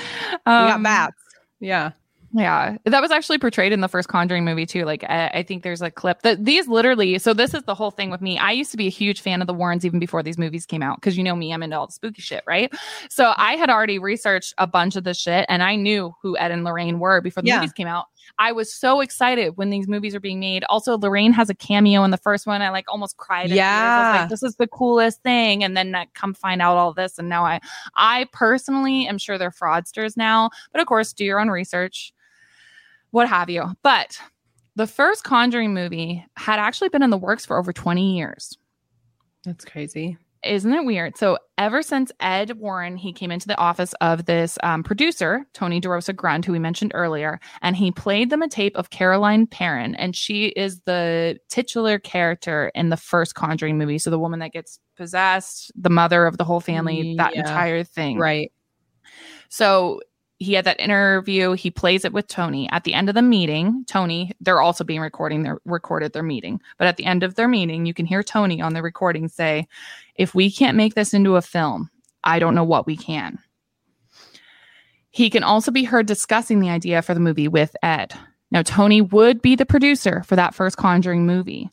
got Um, bats. Yeah. Yeah, that was actually portrayed in the first Conjuring movie too. Like, I, I think there's a clip that these literally. So this is the whole thing with me. I used to be a huge fan of the Warrens even before these movies came out because you know me, I'm into all the spooky shit, right? So I had already researched a bunch of this shit, and I knew who Ed and Lorraine were before the Yeah. movies came out. I was so excited when these movies are being made. Also, Lorraine has a cameo in the first one. I like almost cried. in. I was Yeah. like, this is the coolest thing. And then I come find out all this, and now I, I personally am sure they're fraudsters now. But of course, do your own research what have you. But the first Conjuring movie had actually been in the works for over 20 years. That's crazy. Isn't it weird? So, ever since Ed Warren, he came into the office of this um, producer, Tony DeRosa Grund, who we mentioned earlier, and he played them a tape of Caroline Perron, and she is the titular character in the first Conjuring movie. So, the woman that gets possessed, the mother of the whole family, that Yeah. entire thing. Right. So he had that interview. He plays it with Tony. At the end of the meeting, Tony, they're also being recording their recorded their meeting. But at the end of their meeting, you can hear Tony on the recording say, "If we can't make this into a film, I don't know what we can." He can also be heard discussing the idea for the movie with Ed. Now, Tony would be the producer for that first Conjuring movie.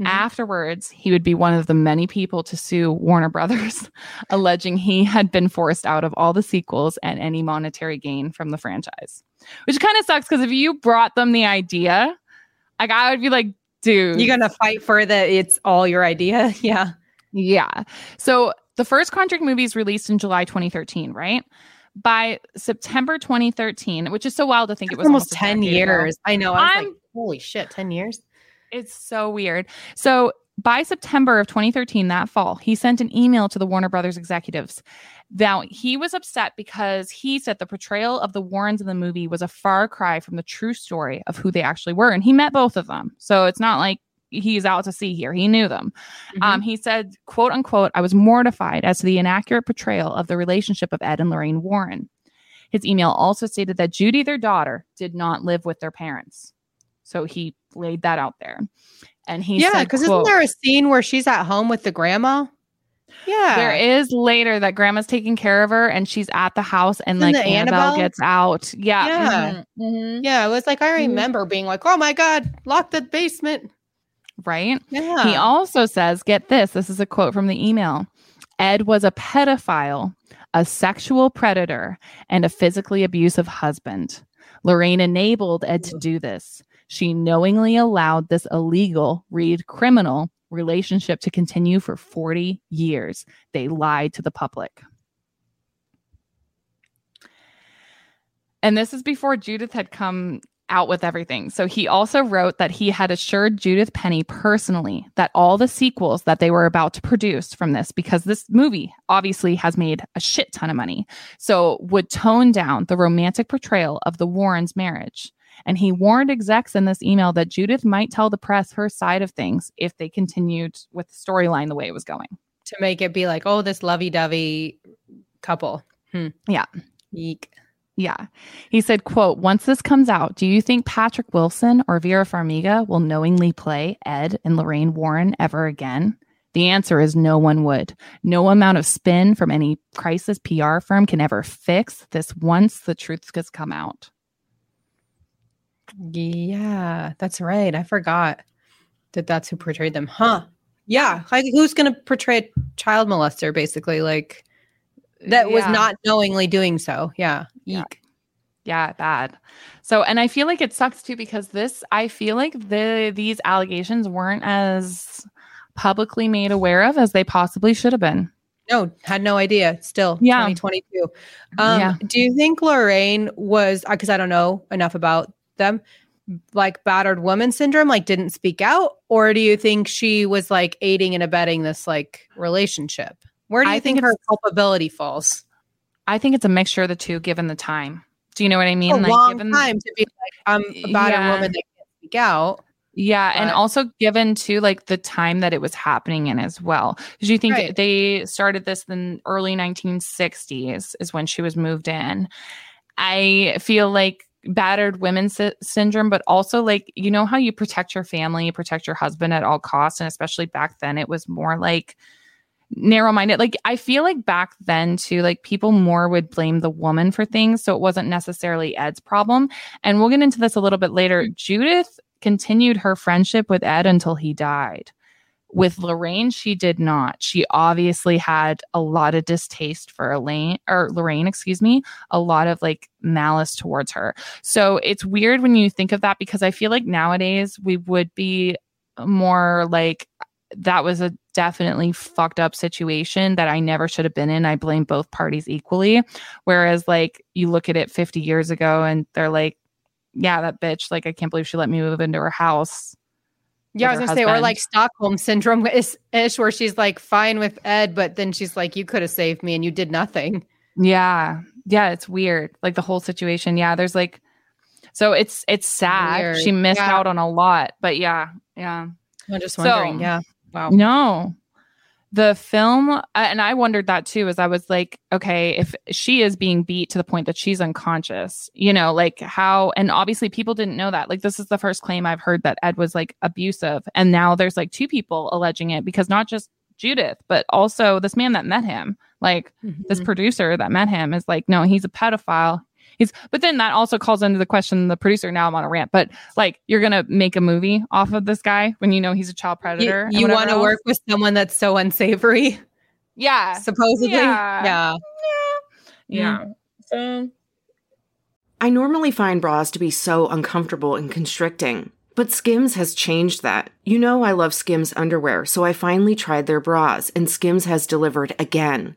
Mhm. Afterwards, he would be one of the many people to sue Warner Brothers, alleging he had been forced out of all the sequels and any monetary gain from the franchise. Which kind of sucks because if you brought them the idea, like I would be like, dude, You're gonna fight for the it's all your idea. Yeah. yeah. So the first Conjuring movie is released in July 2013, right? By September 2013, which is so wild to think it was almost a 10 decade ago. years. I know. I was I'm- like, holy shit, 10 years. It's so weird. So by September of 2013, that fall, he sent an email to the Warner Brothers executives. Now, he was upset because he said the portrayal of the Warrens in the movie was a far cry from the true story of who they actually were. And he met both of them. So it's not like he's out to sea here. He knew them. Um, he said, quote unquote, I was mortified as to the inaccurate portrayal of the relationship of Ed and Lorraine Warren. His email also stated that Judy, their daughter, did not live with their parents. So he laid that out there. And he yeah, because isn't there a scene where she's at home with the grandma? Yeah. there is later that grandma's taking care of her and she's at the house and Isn't like Annabelle, Annabelle? gets out. Yeah. Yeah. mhm, mhm. Yeah, it was like I Mhm. remember being like, "Oh my god, lock the basement." Right. Yeah. He also says, get this, this is a quote from the email. Ed was a pedophile, a sexual predator, and a physically abusive husband. Lorraine enabled Ed to do this. She knowingly allowed this illegal, read criminal, relationship to continue for 40 years. They lied to the public. And this is before Judith had come out with everything. So he also wrote that he had assured Judith Penney personally that all the sequels that they were about to produce from this, because this movie obviously has made a shit ton of money, so would tone down the romantic portrayal of the Warrens' marriage. And he warned execs in this email that Judith might tell the press her side of things if they continued with the storyline the way it was going. to make it be like, "Oh, this lovey-dovey couple." Hmm. Yeah. Eek. Yeah. He said, quote, once this comes out, do you think Patrick Wilson or Vera Farmiga will knowingly play Ed and Lorraine Warren ever again? The answer is no one would. No amount of spin from any crisis PR firm can ever fix this once the truth has come out. Yeah, that's right. I forgot that that's who portrayed them. Huh. Yeah. Like, who's going to portray a child molester, basically? Like, that was not knowingly doing so. Yeah. Yeah. Yeah, bad. So, and I feel like it sucks too because this, I feel like the these allegations weren't as publicly made aware of as they possibly should have been. No, had no idea. Still, Yeah. 2022. Um, Yeah. Do you think Lorraine was, because I don't know enough about them, like battered woman syndrome, like didn't speak out? Or do you think she was like aiding and abetting this like relationship? Where do you I think, think her culpability falls? I think it's a mixture of the two given the time. Do you know what I mean? a long given time to be like, I'm a battered Yeah. woman that can't speak out. Yeah, and also given to like the time that it was happening in as well. Because you think Right. they started this in early 1960s is when she was moved in. I feel like battered women sy- syndrome, but also like you know how you protect your family, you protect your husband at all costs, and especially back then it was more like narrow minded. Like I feel like back then too, like people more would blame the woman for things, so it wasn't necessarily Ed's problem. And we'll get into this a little bit later. Mm-hmm. Judith continued her friendship with Ed until he died. With Lorraine, she did not. She obviously had a lot of distaste for Elaine or Lorraine, excuse me, a lot of like malice towards her. So it's weird when you think of that because I feel like nowadays we would be more like that was a definitely fucked up situation that I never should have been in. I blame both parties equally. Whereas like you look at it 50 years ago and they're like, yeah, that bitch, like I can't believe she let me move into her house. Yeah, I was gonna her say, or husband. like Stockholm syndrome ish, where she's like fine with Ed, but then she's like, "You could have saved me, and you did nothing." Yeah. Yeah, it's weird. Like the whole situation. Yeah, there's like so it's it's sad. Weird. She missed Yeah. out on a lot. But yeah, yeah. I'm just So- wondering. yeah. Wow. No. The film, and I wondered that too, as I was like, okay, if she is being beat to the point that she's unconscious, you know, like how, and obviously people didn't know that. Like, this is the first claim I've heard that Ed was like abusive. And now there's like two people alleging it because not just Judith, but also this man that met him, like this Mhm. producer that met him is like, no, he's a pedophile. He's, but then that also calls into the question the producer. Now I'm on a rant, but like, you're gonna make a movie off of this guy when you know he's a child predator. You, you want to work with someone that's so unsavory, Yeah. supposedly. Yeah. yeah. Yeah. So I normally find bras to be so uncomfortable and constricting, but Skims has changed that. You know, I love Skims underwear, so I finally tried their bras, and Skims has delivered again.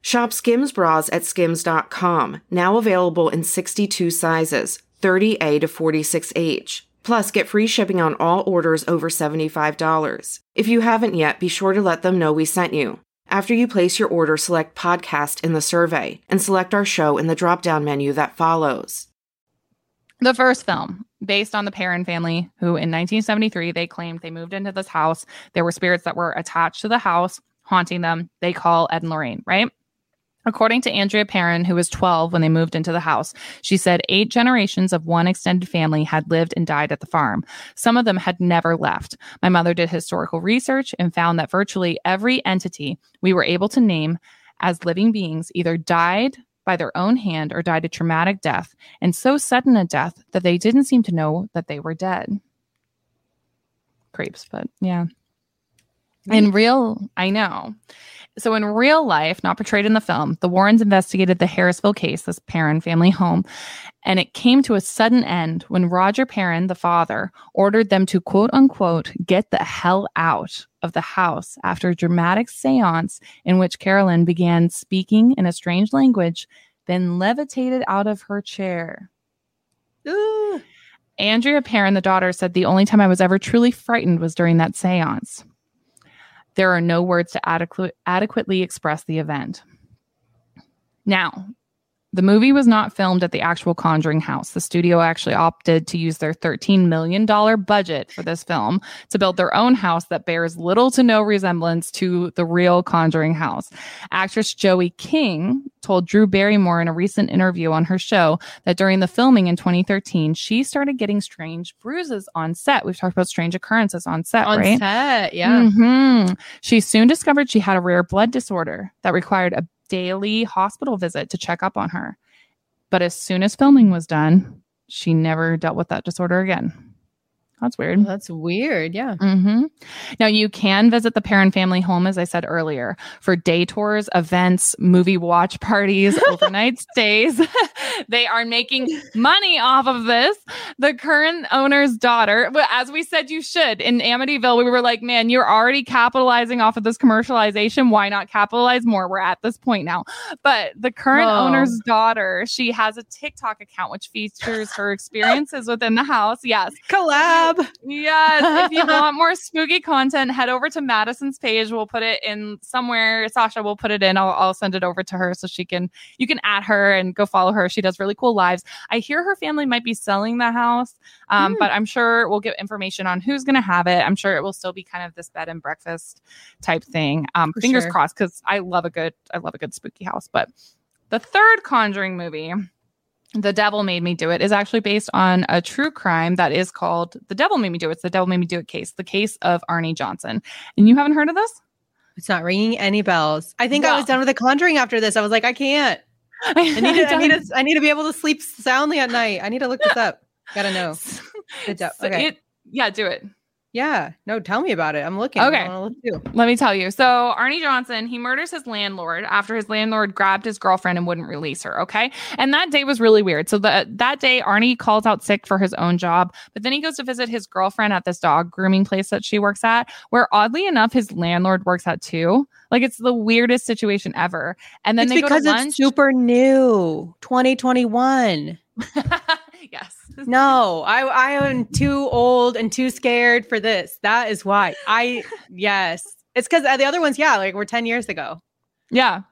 Shop Skims bras at skims.com, now available in 62 sizes, 30A to 46H. Plus, get free shipping on all orders over $75. If you haven't yet, be sure to let them know we sent you. After you place your order, select podcast in the survey and select our show in the drop down menu that follows. the first film, based on the Perron family, who in 1973 they claimed they moved into this house. There were spirits that were attached to the house, haunting them. They call Ed and Lorraine, right? According to Andrea Perron, who was 12 when they moved into the house, she said eight generations of one extended family had lived and died at the farm. Some of them had never left. My mother did historical research and found that virtually every entity we were able to name as living beings either died by their own hand or died a traumatic death, and so sudden a death that they didn't seem to know that they were dead. Creeps, but yeah. In real, I know. So in real life, not portrayed in the film, the Warrens investigated the Harrisville case, this Perron family home, and it came to a sudden end when Roger Perron, the father, ordered them to quote unquote get the hell out of the house after a dramatic seance in which Carolyn began speaking in a strange language, then levitated out of her chair. Ooh. Andrea Perron, the daughter, said the only time I was ever truly frightened was during that seance. There are no words to adequ- adequately express the event. Now, The movie was not filmed at the actual Conjuring house. The studio actually opted to use their $13 million budget for this film to build their own house that bears little to no resemblance to the real Conjuring house. Actress Joey King told Drew Barrymore in a recent interview on her show that during the filming in 2013, she started getting strange bruises on set. We've talked about strange occurrences on set, On right? set, yeah. hmm She soon discovered she had a rare blood disorder that required a daily hospital visit to check up on her. But as soon as filming was done, she never dealt with that disorder again. That's weird. That's weird. Yeah. hmm Now you can visit the Perron family home, as I said earlier, for day tours, events, movie watch parties, overnight stays. they are making money off of this. The current owner's daughter, well, as we said, you should in Amityville. We were like, man, you're already capitalizing off of this commercialization. Why not capitalize more? We're at this point now. But the current Whoa. owner's daughter, she has a TikTok account which features her experiences within the house. Yes. Collab. Yes. If you want more spooky content, head over to Madison's page. We'll put it in somewhere. Sasha will put it in. I'll, I'll send it over to her so she can, you can add her and go follow her. She does really cool lives. I hear her family might be selling the house, um, Hmm. but I'm sure we'll get information on who's going to have it. I'm sure it will still be kind of this bed and breakfast type thing. Um, fingers sure. crossed because I love a good, I love a good spooky house. But the third Conjuring movie. The Devil Made Me Do It is actually based on a true crime that is called The Devil Made Me Do It. It's the Devil Made Me Do It case, the case of Arnie Johnson. And you haven't heard of this? It's not ringing any bells. I think I was done with the Conjuring after this. I was like, I can't. I need to. I need to. I need to be able to sleep soundly at night. I need to look this up. Gotta know. The de- So okay. it- yeah, do it. Yeah. No, tell me about it. I'm looking. Okay. Look too. Let me tell you. So, Arnie Johnson, he murders his landlord after his landlord grabbed his girlfriend and wouldn't release her. Okay. And that day was really weird. So, the, that day, Arnie calls out sick for his own job, but then he goes to visit his girlfriend at this dog grooming place that she works at, where oddly enough, his landlord works at too. Like, it's the weirdest situation ever. And then it's they go because to it's super new. 2021. yes. No, I I am too old and too scared for this. That is why. I yes. It's because the other ones, yeah, like we're 10 years ago. Yeah.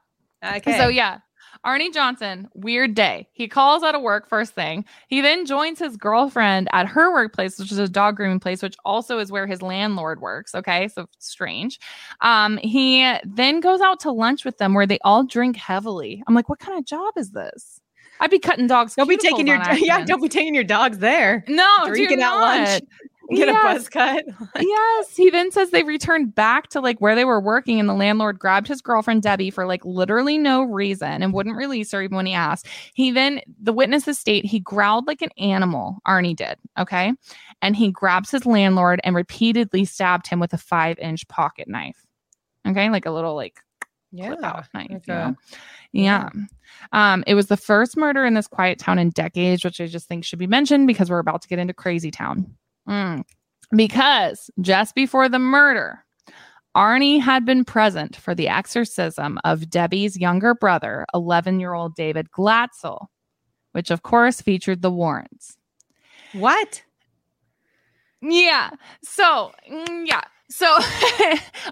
Okay. So yeah, Arnie Johnson, weird day. He calls out of work first thing. He then joins his girlfriend at her workplace, which is a dog grooming place, which also is where his landlord works. Okay, so strange. Um, he then goes out to lunch with them where they all drink heavily. I'm like, what kind of job is this? I'd be cutting dogs. don't be taking your yeah, don't be taking your dogs there. no drinking do at lunch. Get Yes. a buzz cut. yes. He then says they returned back to like where they were working, and the landlord grabbed his girlfriend Debbie for like literally no reason and wouldn't release her even when he asked. He then, the witnesses state, he growled like an animal. Arnie did. Okay. And he grabs his landlord and repeatedly stabbed him with a five inch pocket knife. Okay. Like a little like yeah, knife. like you a- know? Yeah. Um, it was the first murder in this quiet town in decades, which I just think should be mentioned because we're about to get into crazy town. Mm. Because just before the murder, Arnie had been present for the exorcism of Debbie's younger brother, 11 year old David Glatzel, which of course featured the Warrens. What? Yeah. So, mm, yeah. So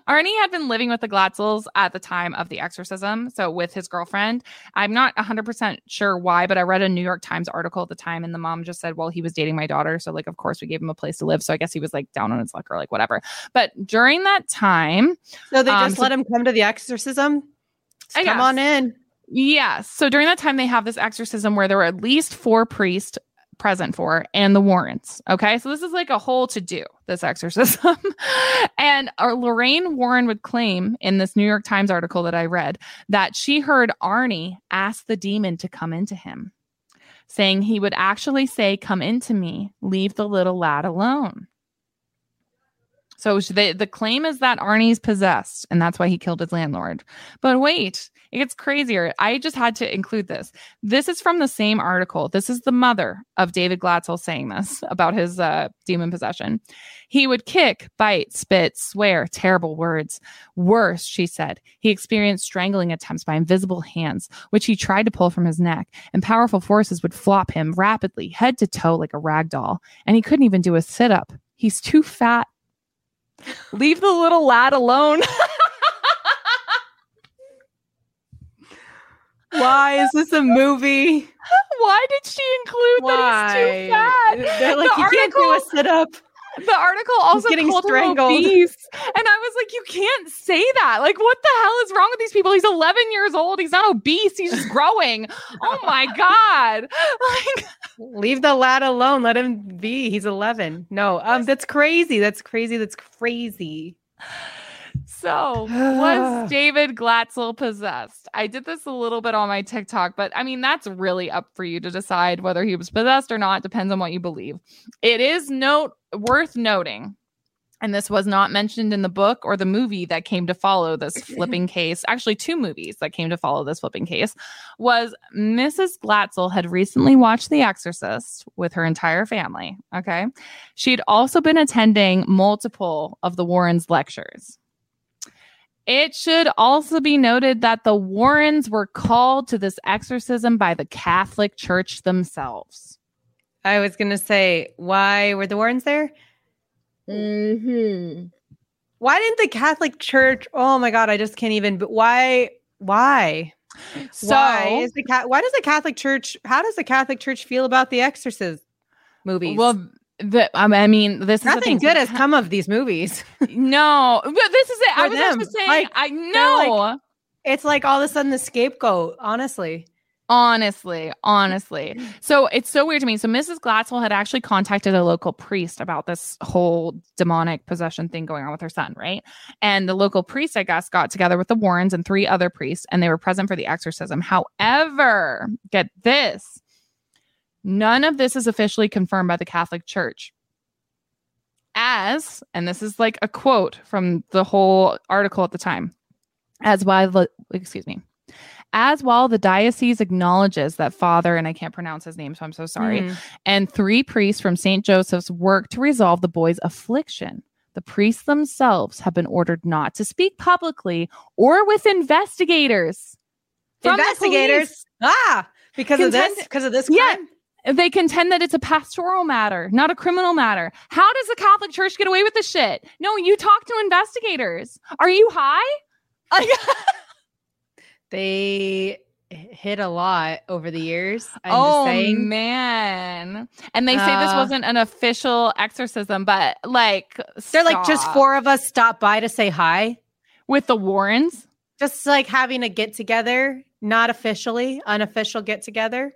Arnie had been living with the Glatzels at the time of the exorcism. So with his girlfriend. I'm not 100% sure why, but I read a New York Times article at the time and the mom just said, well, he was dating my daughter. So, like, of course, we gave him a place to live. So I guess he was like down on his luck or like whatever. But during that time, So they Um, just so- let him come to the exorcism? Just come on in. Yes. So during that time, they have this exorcism where there were at least four priests present for and the Warrens. Okay. So this is like a whole to do, this exorcism. and our Lorraine Warren would claim in this New York Times article that I read that she heard Arnie ask the demon to come into him, saying he would actually say, Come into me, leave the little lad alone. So the, the claim is that Arnie's possessed, and that's why he killed his landlord. But wait, it gets crazier. I just had to include this. This is from the same article. This is the mother of David Glatzel saying this about his uh, demon possession. He would kick, bite, spit, swear, terrible words. Worse, she said, he experienced strangling attempts by invisible hands, which he tried to pull from his neck, and powerful forces would flop him rapidly, head to toe, like a rag doll. And he couldn't even do a sit up. He's too fat. Leave the little lad alone. Why is this a movie? Why did she include that he's too fat? They're like, The you can't do a sit up. The article also getting called him strangled. obese, and I was like, "You can't say that! Like, what the hell is wrong with these people? He's 11 years old. He's not obese. He's just growing. oh my god! Like, Leave the lad alone. Let him be. He's 11. No, um, that's crazy. That's crazy. That's crazy. So was David Glatzel possessed? I did this a little bit on my TikTok, but I mean, that's really up for you to decide whether he was possessed or not. Depends on what you believe. It is note worth noting and this was not mentioned in the book or the movie that came to follow this flipping case actually two movies that came to follow this flipping case was mrs glatzel had recently watched the exorcist with her entire family okay she'd also been attending multiple of the warrens lectures it should also be noted that the warrens were called to this exorcism by the catholic church themselves I was gonna say, why were the Warrens there? Mm-hmm. Why didn't the Catholic Church? Oh my God, I just can't even. But why? Why? so why is the cat? Why does the Catholic Church? How does the Catholic Church feel about the Exorcist movies? well the, um, I mean, this is nothing good has come of these movies. No, but this is it. I For was just saying. Like, I know. like- it's like all of a sudden the scapegoat. Honestly, honestly, honestly. So it's so weird to me. So Mrs. Glatzel had actually contacted a local priest about this whole demonic possession thing going on with her son, right? And the local priest, I guess, got together with the Warrens and three other priests, and they were present for the exorcism. However, get this. None of this is officially confirmed by the Catholic Church. As, and this is like a quote from the whole article at the time, as while the, excuse me, as while the diocese acknowledges that father, and I can't pronounce his name, so I'm so sorry, Mhm. and three priests from St. Joseph's work to resolve the boy's affliction. The priests themselves have been ordered not to speak publicly or with investigators. investigators. Ah, because of this. Because of this. Yeah. They contend that it's a pastoral matter, not a criminal matter. How does the Catholic Church get away with this shit? No, you talk to investigators. Are you high? Like, they hit a lot over the years. I'm oh man! And they say this Uh, wasn't an official exorcism, but like They're like just four of us stopped by to say hi. with the Warrens. Just like having a get together, not officially, unofficial get together.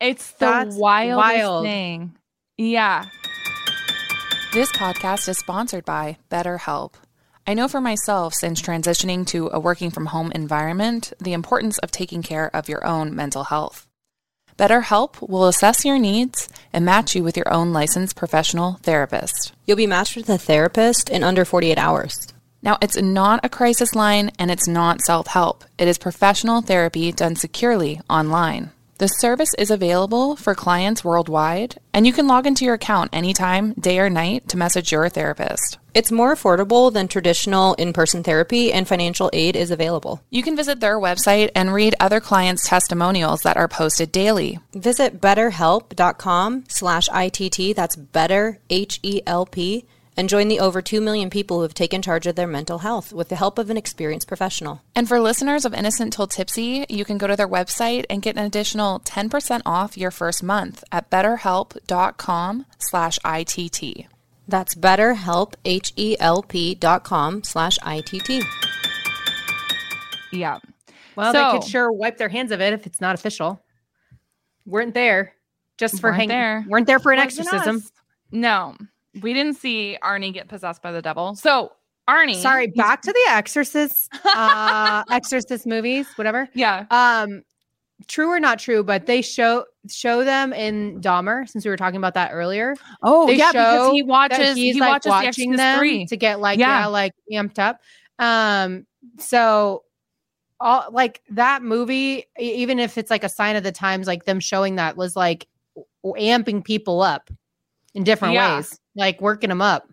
It's the That's wildest wild. thing. Yeah. This podcast is sponsored by BetterHelp. I know for myself, since transitioning to a working from home environment, the importance of taking care of your own mental health. BetterHelp will assess your needs and match you with your own licensed professional therapist. You'll be matched with a therapist in under 48 hours. Now, it's not a crisis line and it's not self help. It is professional therapy done securely online. The service is available for clients worldwide, and you can log into your account anytime, day or night, to message your therapist. It's more affordable than traditional in person therapy, and financial aid is available. You can visit their website and read other clients' testimonials that are posted daily. Visit betterhelp.com slash ITT, that's better, H E L P, and join the over 2 million people who have taken charge of their mental health with the help of an experienced professional. And for listeners of Innocent Till Tipsy, you can go to their website and get an additional 10% off your first month at betterhelp.com slash ITT. That's betterhelp, H E L P dot com slash ITT. Yeah. Well, they could sure wipe their hands of it if it's not official. Weren't there just for Weren't there. Weren't there for an Wasn't exorcism. us. No, we didn't see Arnie get possessed by the devil. So Arnie, Sorry, back to the Exorcist, uh, Exorcist movies, whatever. Yeah, Um, true or not true, but they show show them in Dahmer since we were talking about that earlier. Oh They yeah, because he watches he's he like watches watching Exorcist them three. to get like Yeah. yeah. like amped up. Um, so all like that movie, even if it's like a sign of the times, like them showing that was like amping people up in different Yeah. ways, like working them up.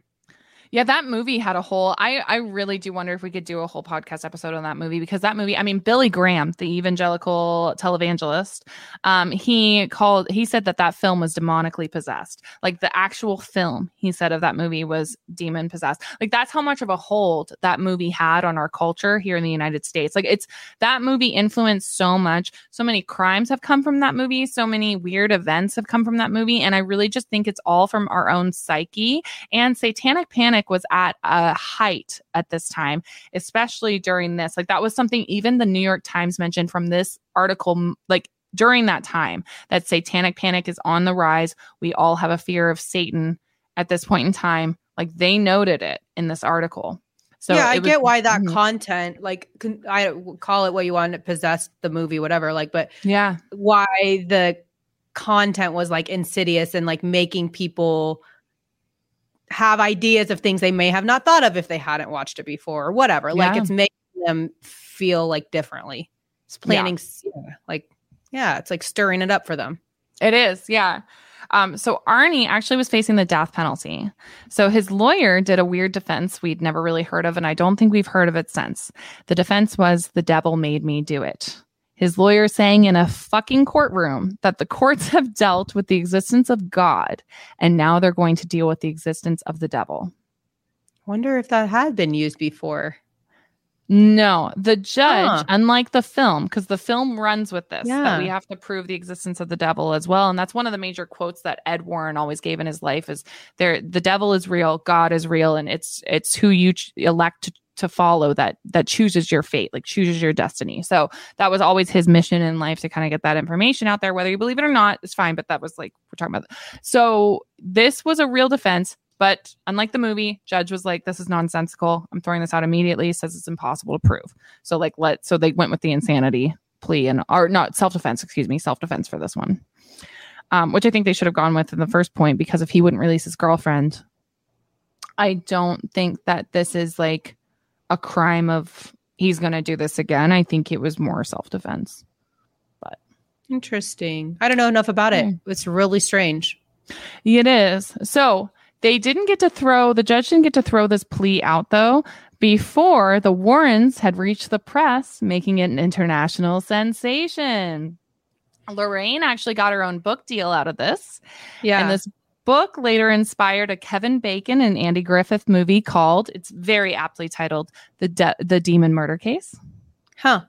Yeah, that movie had a whole. I I really do wonder if we could do a whole podcast episode on that movie because that movie. I mean, Billy Graham, the evangelical televangelist, um, he called. He said that that film was demonically possessed. Like the actual film, he said of that movie was demon possessed. Like that's how much of a hold that movie had on our culture here in the United States. Like it's that movie influenced so much. So many crimes have come from that movie. So many weird events have come from that movie, and I really just think it's all from our own psyche and Satanic Panic was at a height at this time, especially during this. Like that was something even the New York Times mentioned from this article, like during that time, that Satanic Panic is on the rise. We all have a fear of Satan at this point in time. Like they noted it in this article. So yeah, I was, get why that Mhm. content, like, I call it what you want, possessed the movie, whatever. Like, but yeah, why the content was like insidious and like making people have ideas of things they may have not thought of if they hadn't watched it before or whatever. Like it's making them feel like differently. It's planning, yeah, like, yeah, it's like stirring it up for them. It is, yeah. Um, so Arnie actually was facing the death penalty. So his lawyer did a weird defense we'd never really heard of, and I don't think we've heard of it since. The defense was the devil made me do it. His lawyer saying in a fucking courtroom that the courts have dealt with the existence of God, and now they're going to deal with the existence of the devil. Wonder if that had been used before. No, the judge, Huh. unlike the film, because the film runs with this, Yeah. that we have to prove the existence of the devil as well. And that's one of the major quotes that Ed Warren always gave in his life is there the devil is real, God is real, and it's it's who you elect to, to follow that that chooses your fate, like chooses your destiny. So that was always his mission in life to kind of get that information out there, whether you believe it or not, it's fine. But that was like we're talking about. So this was a real defense. But unlike the movie, Judge was like, "This is nonsensical. I'm throwing this out immediately." Says it's impossible to prove. So like, let so they went with the insanity plea and or not self defense. Excuse me, self defense for this one, um, which I think they should have gone with in the first point because if he wouldn't release his girlfriend, I don't think that this is like a crime of he's going to do this again. I think it was more self defense. But interesting. I don't know enough about it. Hmm. It's really strange. It is. So they didn't get to throw, the judge didn't get to throw this plea out though before the Warrens had reached the press, making it an international sensation. Lorraine actually got her own book deal out of this. Yeah. And this book later inspired a Kevin Bacon and Andy Griffith movie called, it's very aptly titled, The, De- the Demon Murder Case. Huh.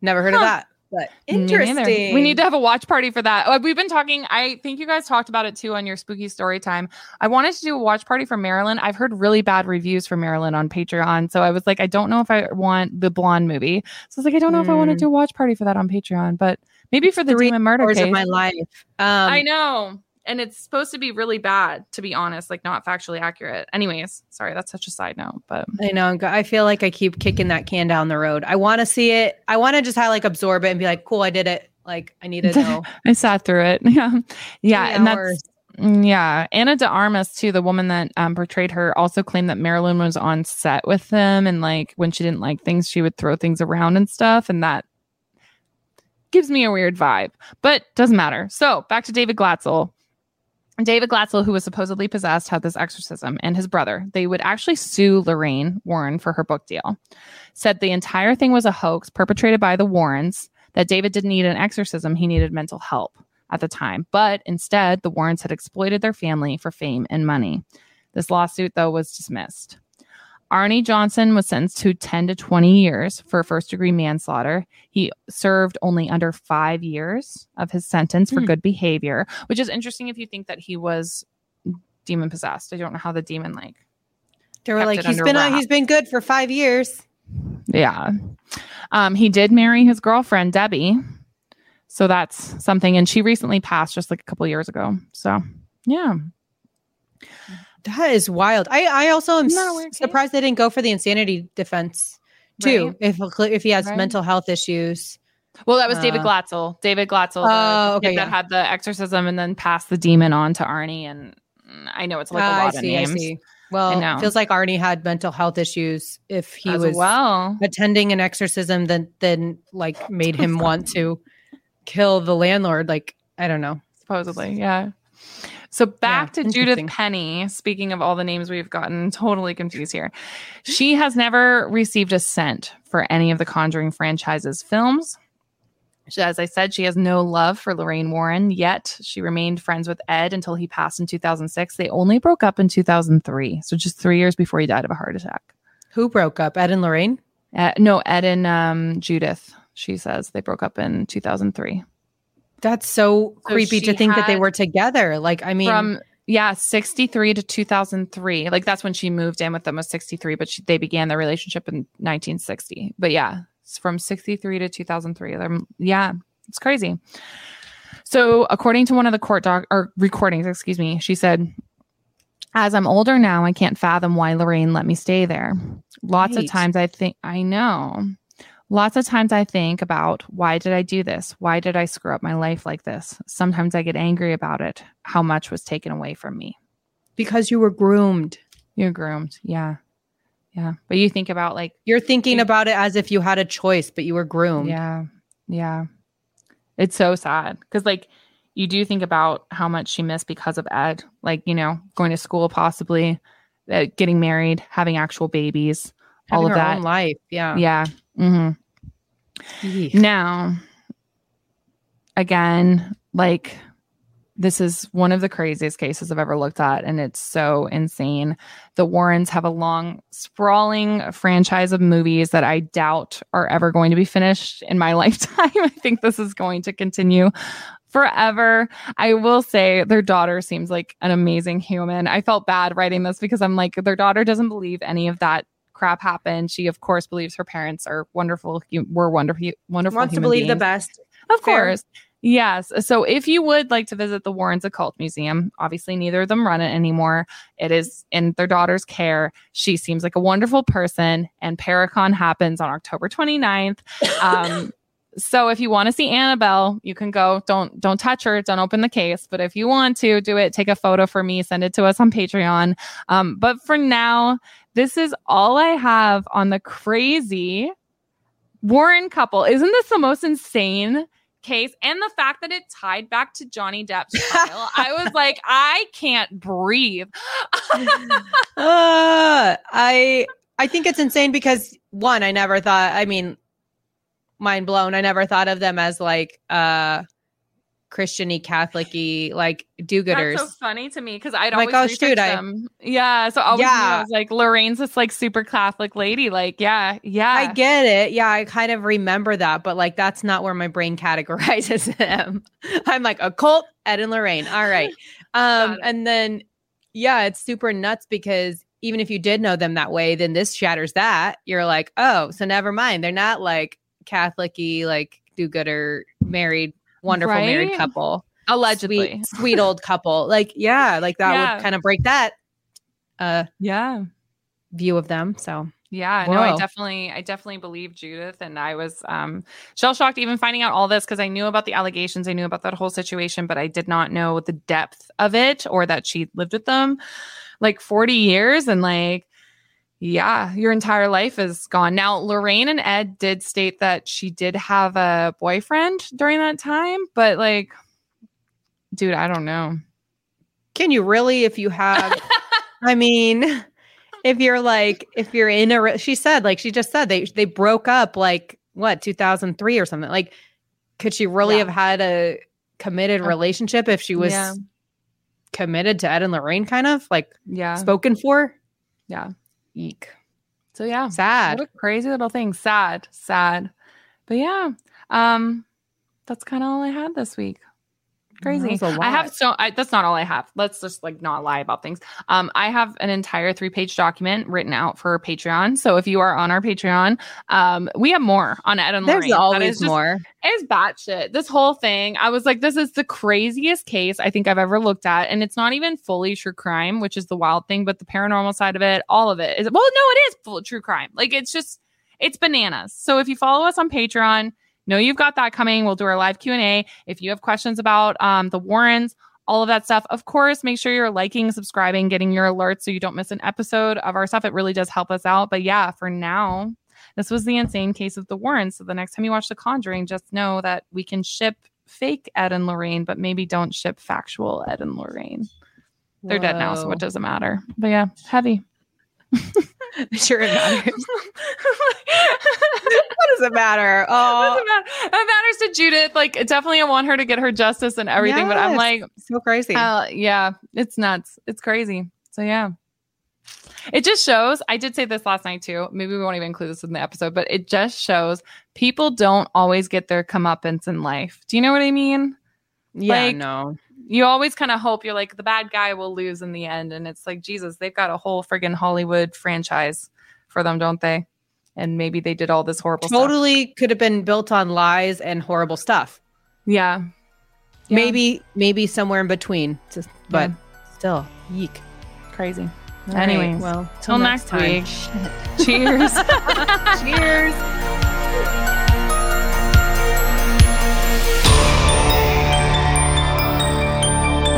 Never heard of that. But interesting. We need to have a watch party for that. Uh, We've been talking. I think you guys talked about it too on your spooky story time. I wanted to do a watch party for Marilyn. I've heard really bad reviews for Marilyn on Patreon. So I was like, I don't know if I want the blonde movie. So I was like, I don't know if I want to Mm. do a watch party for that on Patreon, but maybe for the Three demon murder case. of my life. Um, I know. And it's supposed to be really bad, to be honest, like not factually accurate. Anyways, sorry, that's such a side note, but I know. I feel like I keep kicking that can down the road. I want to see it. I want to just have like absorb it and be like, cool, I did it. Like I need to know. I sat through it. Yeah. Yeah. And that's, mm, yeah. Ana de Armas, too, the woman that um, portrayed her, also claimed that Marilyn was on set with them. And like when she didn't like things, she would throw things around and stuff. And that gives me a weird vibe, but doesn't matter. So back to David Glatzel. David Glatzel, who was supposedly possessed, had this exorcism, and his brother. They would actually sue Lorraine Warren for her book deal. Said the entire thing was a hoax perpetrated by the Warrens, that David didn't need an exorcism, he needed mental help at the time. But instead, the Warrens had exploited their family for fame and money. This lawsuit, though, was dismissed. Arnie Johnson was sentenced to 10 to 20 years for first degree manslaughter. He served only under five years of his sentence for Hmm. good behavior, which is interesting if you think that he was demon possessed. I don't know how the demon like. They were like, he's been wraps. he's been good for five years. Yeah. Um, he did marry his girlfriend, Debbie. So that's something. And she recently passed just like a couple years ago. So, yeah. That is wild. I I also am Isn't that a s- weird case? surprised they didn't go for the insanity defense too. Right. If if he has Right. mental health issues. Well, that was David Uh, Glatzel. David Glatzel, the Oh, kid okay, that had the exorcism and then passed the demon on to Arnie. And I know it's like a Ah, lot I of see. names I see. Well, it feels like Arnie had mental health issues. If he as was well. attending an exorcism, then then like made him want to kill the landlord. Like I don't know. supposedly yeah So back Yeah, to Judith. Penney. Speaking of all the names we've gotten totally confused here, she has never received a cent for any of the Conjuring franchise's films. She- As I said, she has no love for Lorraine Warren, yet she remained friends with Ed until he passed in 2006. They only broke up in 2003, so just three years before he died of a heart attack. Who broke up? Ed and Lorraine? Uh, no, Ed and um, Judith, she says they broke up in 2003. That's so creepy to think that they were together. Like, I mean, from yeah 63 to 2003 like that's when she moved in with them was 63 but she, they began their relationship in 1960 but yeah it's from 63 to 2003 They're- yeah it's crazy. So according to one of the court doc or recordings excuse me she said as i'm older now i can't fathom why lorraine let me stay there. Lots of times i think i know Lots of times I think about why did I do this? Why did I screw up my life like this? Sometimes I get angry about it, how much was taken away from me. because you were groomed. You're groomed. Yeah. Yeah. But you think about like, You're thinking You- about it as if you had a choice, but you were groomed. yeah. Yeah. It's so sad because like you do think about how much she missed because of Ed, like, you know, going to school, possibly uh, getting married, having actual babies, all of that. life. Yeah. Yeah. hmm Now, again, like this is one of the craziest cases I've ever looked at, and it's so insane. The Warrens have a long, sprawling franchise of movies that I doubt are ever going to be finished in my lifetime. I think this is going to continue forever. I will say their daughter seems like an amazing human. I felt bad writing this because I'm like, their daughter doesn't believe any of that crap happened. She, of course, believes her parents are wonderful, hu- were wonderful, wonderful. Wants to believe the best. Of Fair. course. Yes. So if you would like to visit the Warrens Occult Museum, obviously neither of them run it anymore. It is in their daughter's care. She seems like a wonderful person, and Paracon happens on October 29th. Um, so if you want to see Annabelle, you can go. Don't don't touch her. Don't open the case. But if you want to do it, take a photo for me. Send it to us on Patreon. Um, but for now, this is all I have on the crazy Warren couple. Isn't this the most insane case? And the fact that it tied back to Johnny Depp's trial, I was like, I can't breathe. Uh, I I think it's insane because one, I never thought. I mean, mind blown. I never thought of them as like uh Christiany, Catholic-y, like do-gooders. That's so funny to me because I'd I'm like, always oh, research shoot, I- them. Yeah, so always Yeah. I was like, Lorraine's this like super Catholic lady. Like, yeah, yeah. I get it. Yeah, I kind of remember that, but like that's not where my brain categorizes them. I'm like occult, Ed and Lorraine. All right. Um, and then yeah, it's super nuts because even if you did know them that way, then this shatters that. You're like, oh, so never mind. They're not like Catholic-y, like do-gooder, married, wonderful married couple. Allegedly. Sweet, sweet old couple. Like, yeah, like that Yeah. would kind of break that uh yeah. view of them. So Yeah, no, I definitely, I definitely believe Judith, and I was um, shell shocked even finding out all this because I knew about the allegations, I knew about that whole situation, but I did not know the depth of it or that she lived with them like forty years and like, yeah, your entire life is gone. Now, Lorraine and Ed did state that she did have a boyfriend during that time, but like, dude, I don't know. Can you really, if you have, I mean, if you're like, if you're in a, she said, like she just said, they they broke up like what 2003 or something. Like, could she really Yeah. have had a committed relationship if she was yeah. committed to Ed and Lorraine, kind of like Yeah, spoken for? yeah. Eek, So yeah, sad. What a crazy little thing. Sad, sad. But yeah, um, that's kind of all I had this week. Crazy. I have so I, that's not all I have. Let's just like not lie about things. Um, I have an entire three page document written out for Patreon. So if you are on our Patreon, um, we have more on Ed and There's Lorraine. Always just- more. it's batshit. This whole thing, I was like, this is the craziest case I think I've ever looked at. And it's not even fully true crime, which is the wild thing, but the paranormal side of it, all of it is, well, no, it is full true crime. Like it's just, it's bananas. So if you follow us on Patreon, know you've got that coming. We'll do our live Q&A. If you have questions about um, the Warrens, all of that stuff. Of course, make sure you're liking, subscribing, getting your alerts so you don't miss an episode of our stuff. It really does help us out. But yeah, for now, this was the insane case of the Warrens. So the next time you watch The Conjuring, just know that we can ship fake Ed and Lorraine, but maybe don't ship factual Ed and Lorraine. They're dead now, so Whoa. it doesn't matter. But yeah, heavy. sure it matters. what does it matter? Oh, Doesn't matter. It matters to Judith. Like, definitely, I want her to get her justice and everything. But I'm like, so crazy. uh, yeah, it's nuts. It's crazy. So yeah. It just shows, I did say this last night too. Maybe we won't even include this in the episode, but it just shows people don't always get their comeuppance in life. Do you know what I mean? yeah, like- no. You always kind of hope you're like the bad guy will lose in the end. And it's like, Jesus, they've got a whole friggin' Hollywood franchise for them, don't they? And maybe they did all this horrible stuff. Totally could have been built on lies and horrible stuff. Yeah. Yeah. Maybe, maybe somewhere in between. Just, but still, yeek. crazy. All right, well, till next time. week. Cheers. Cheers.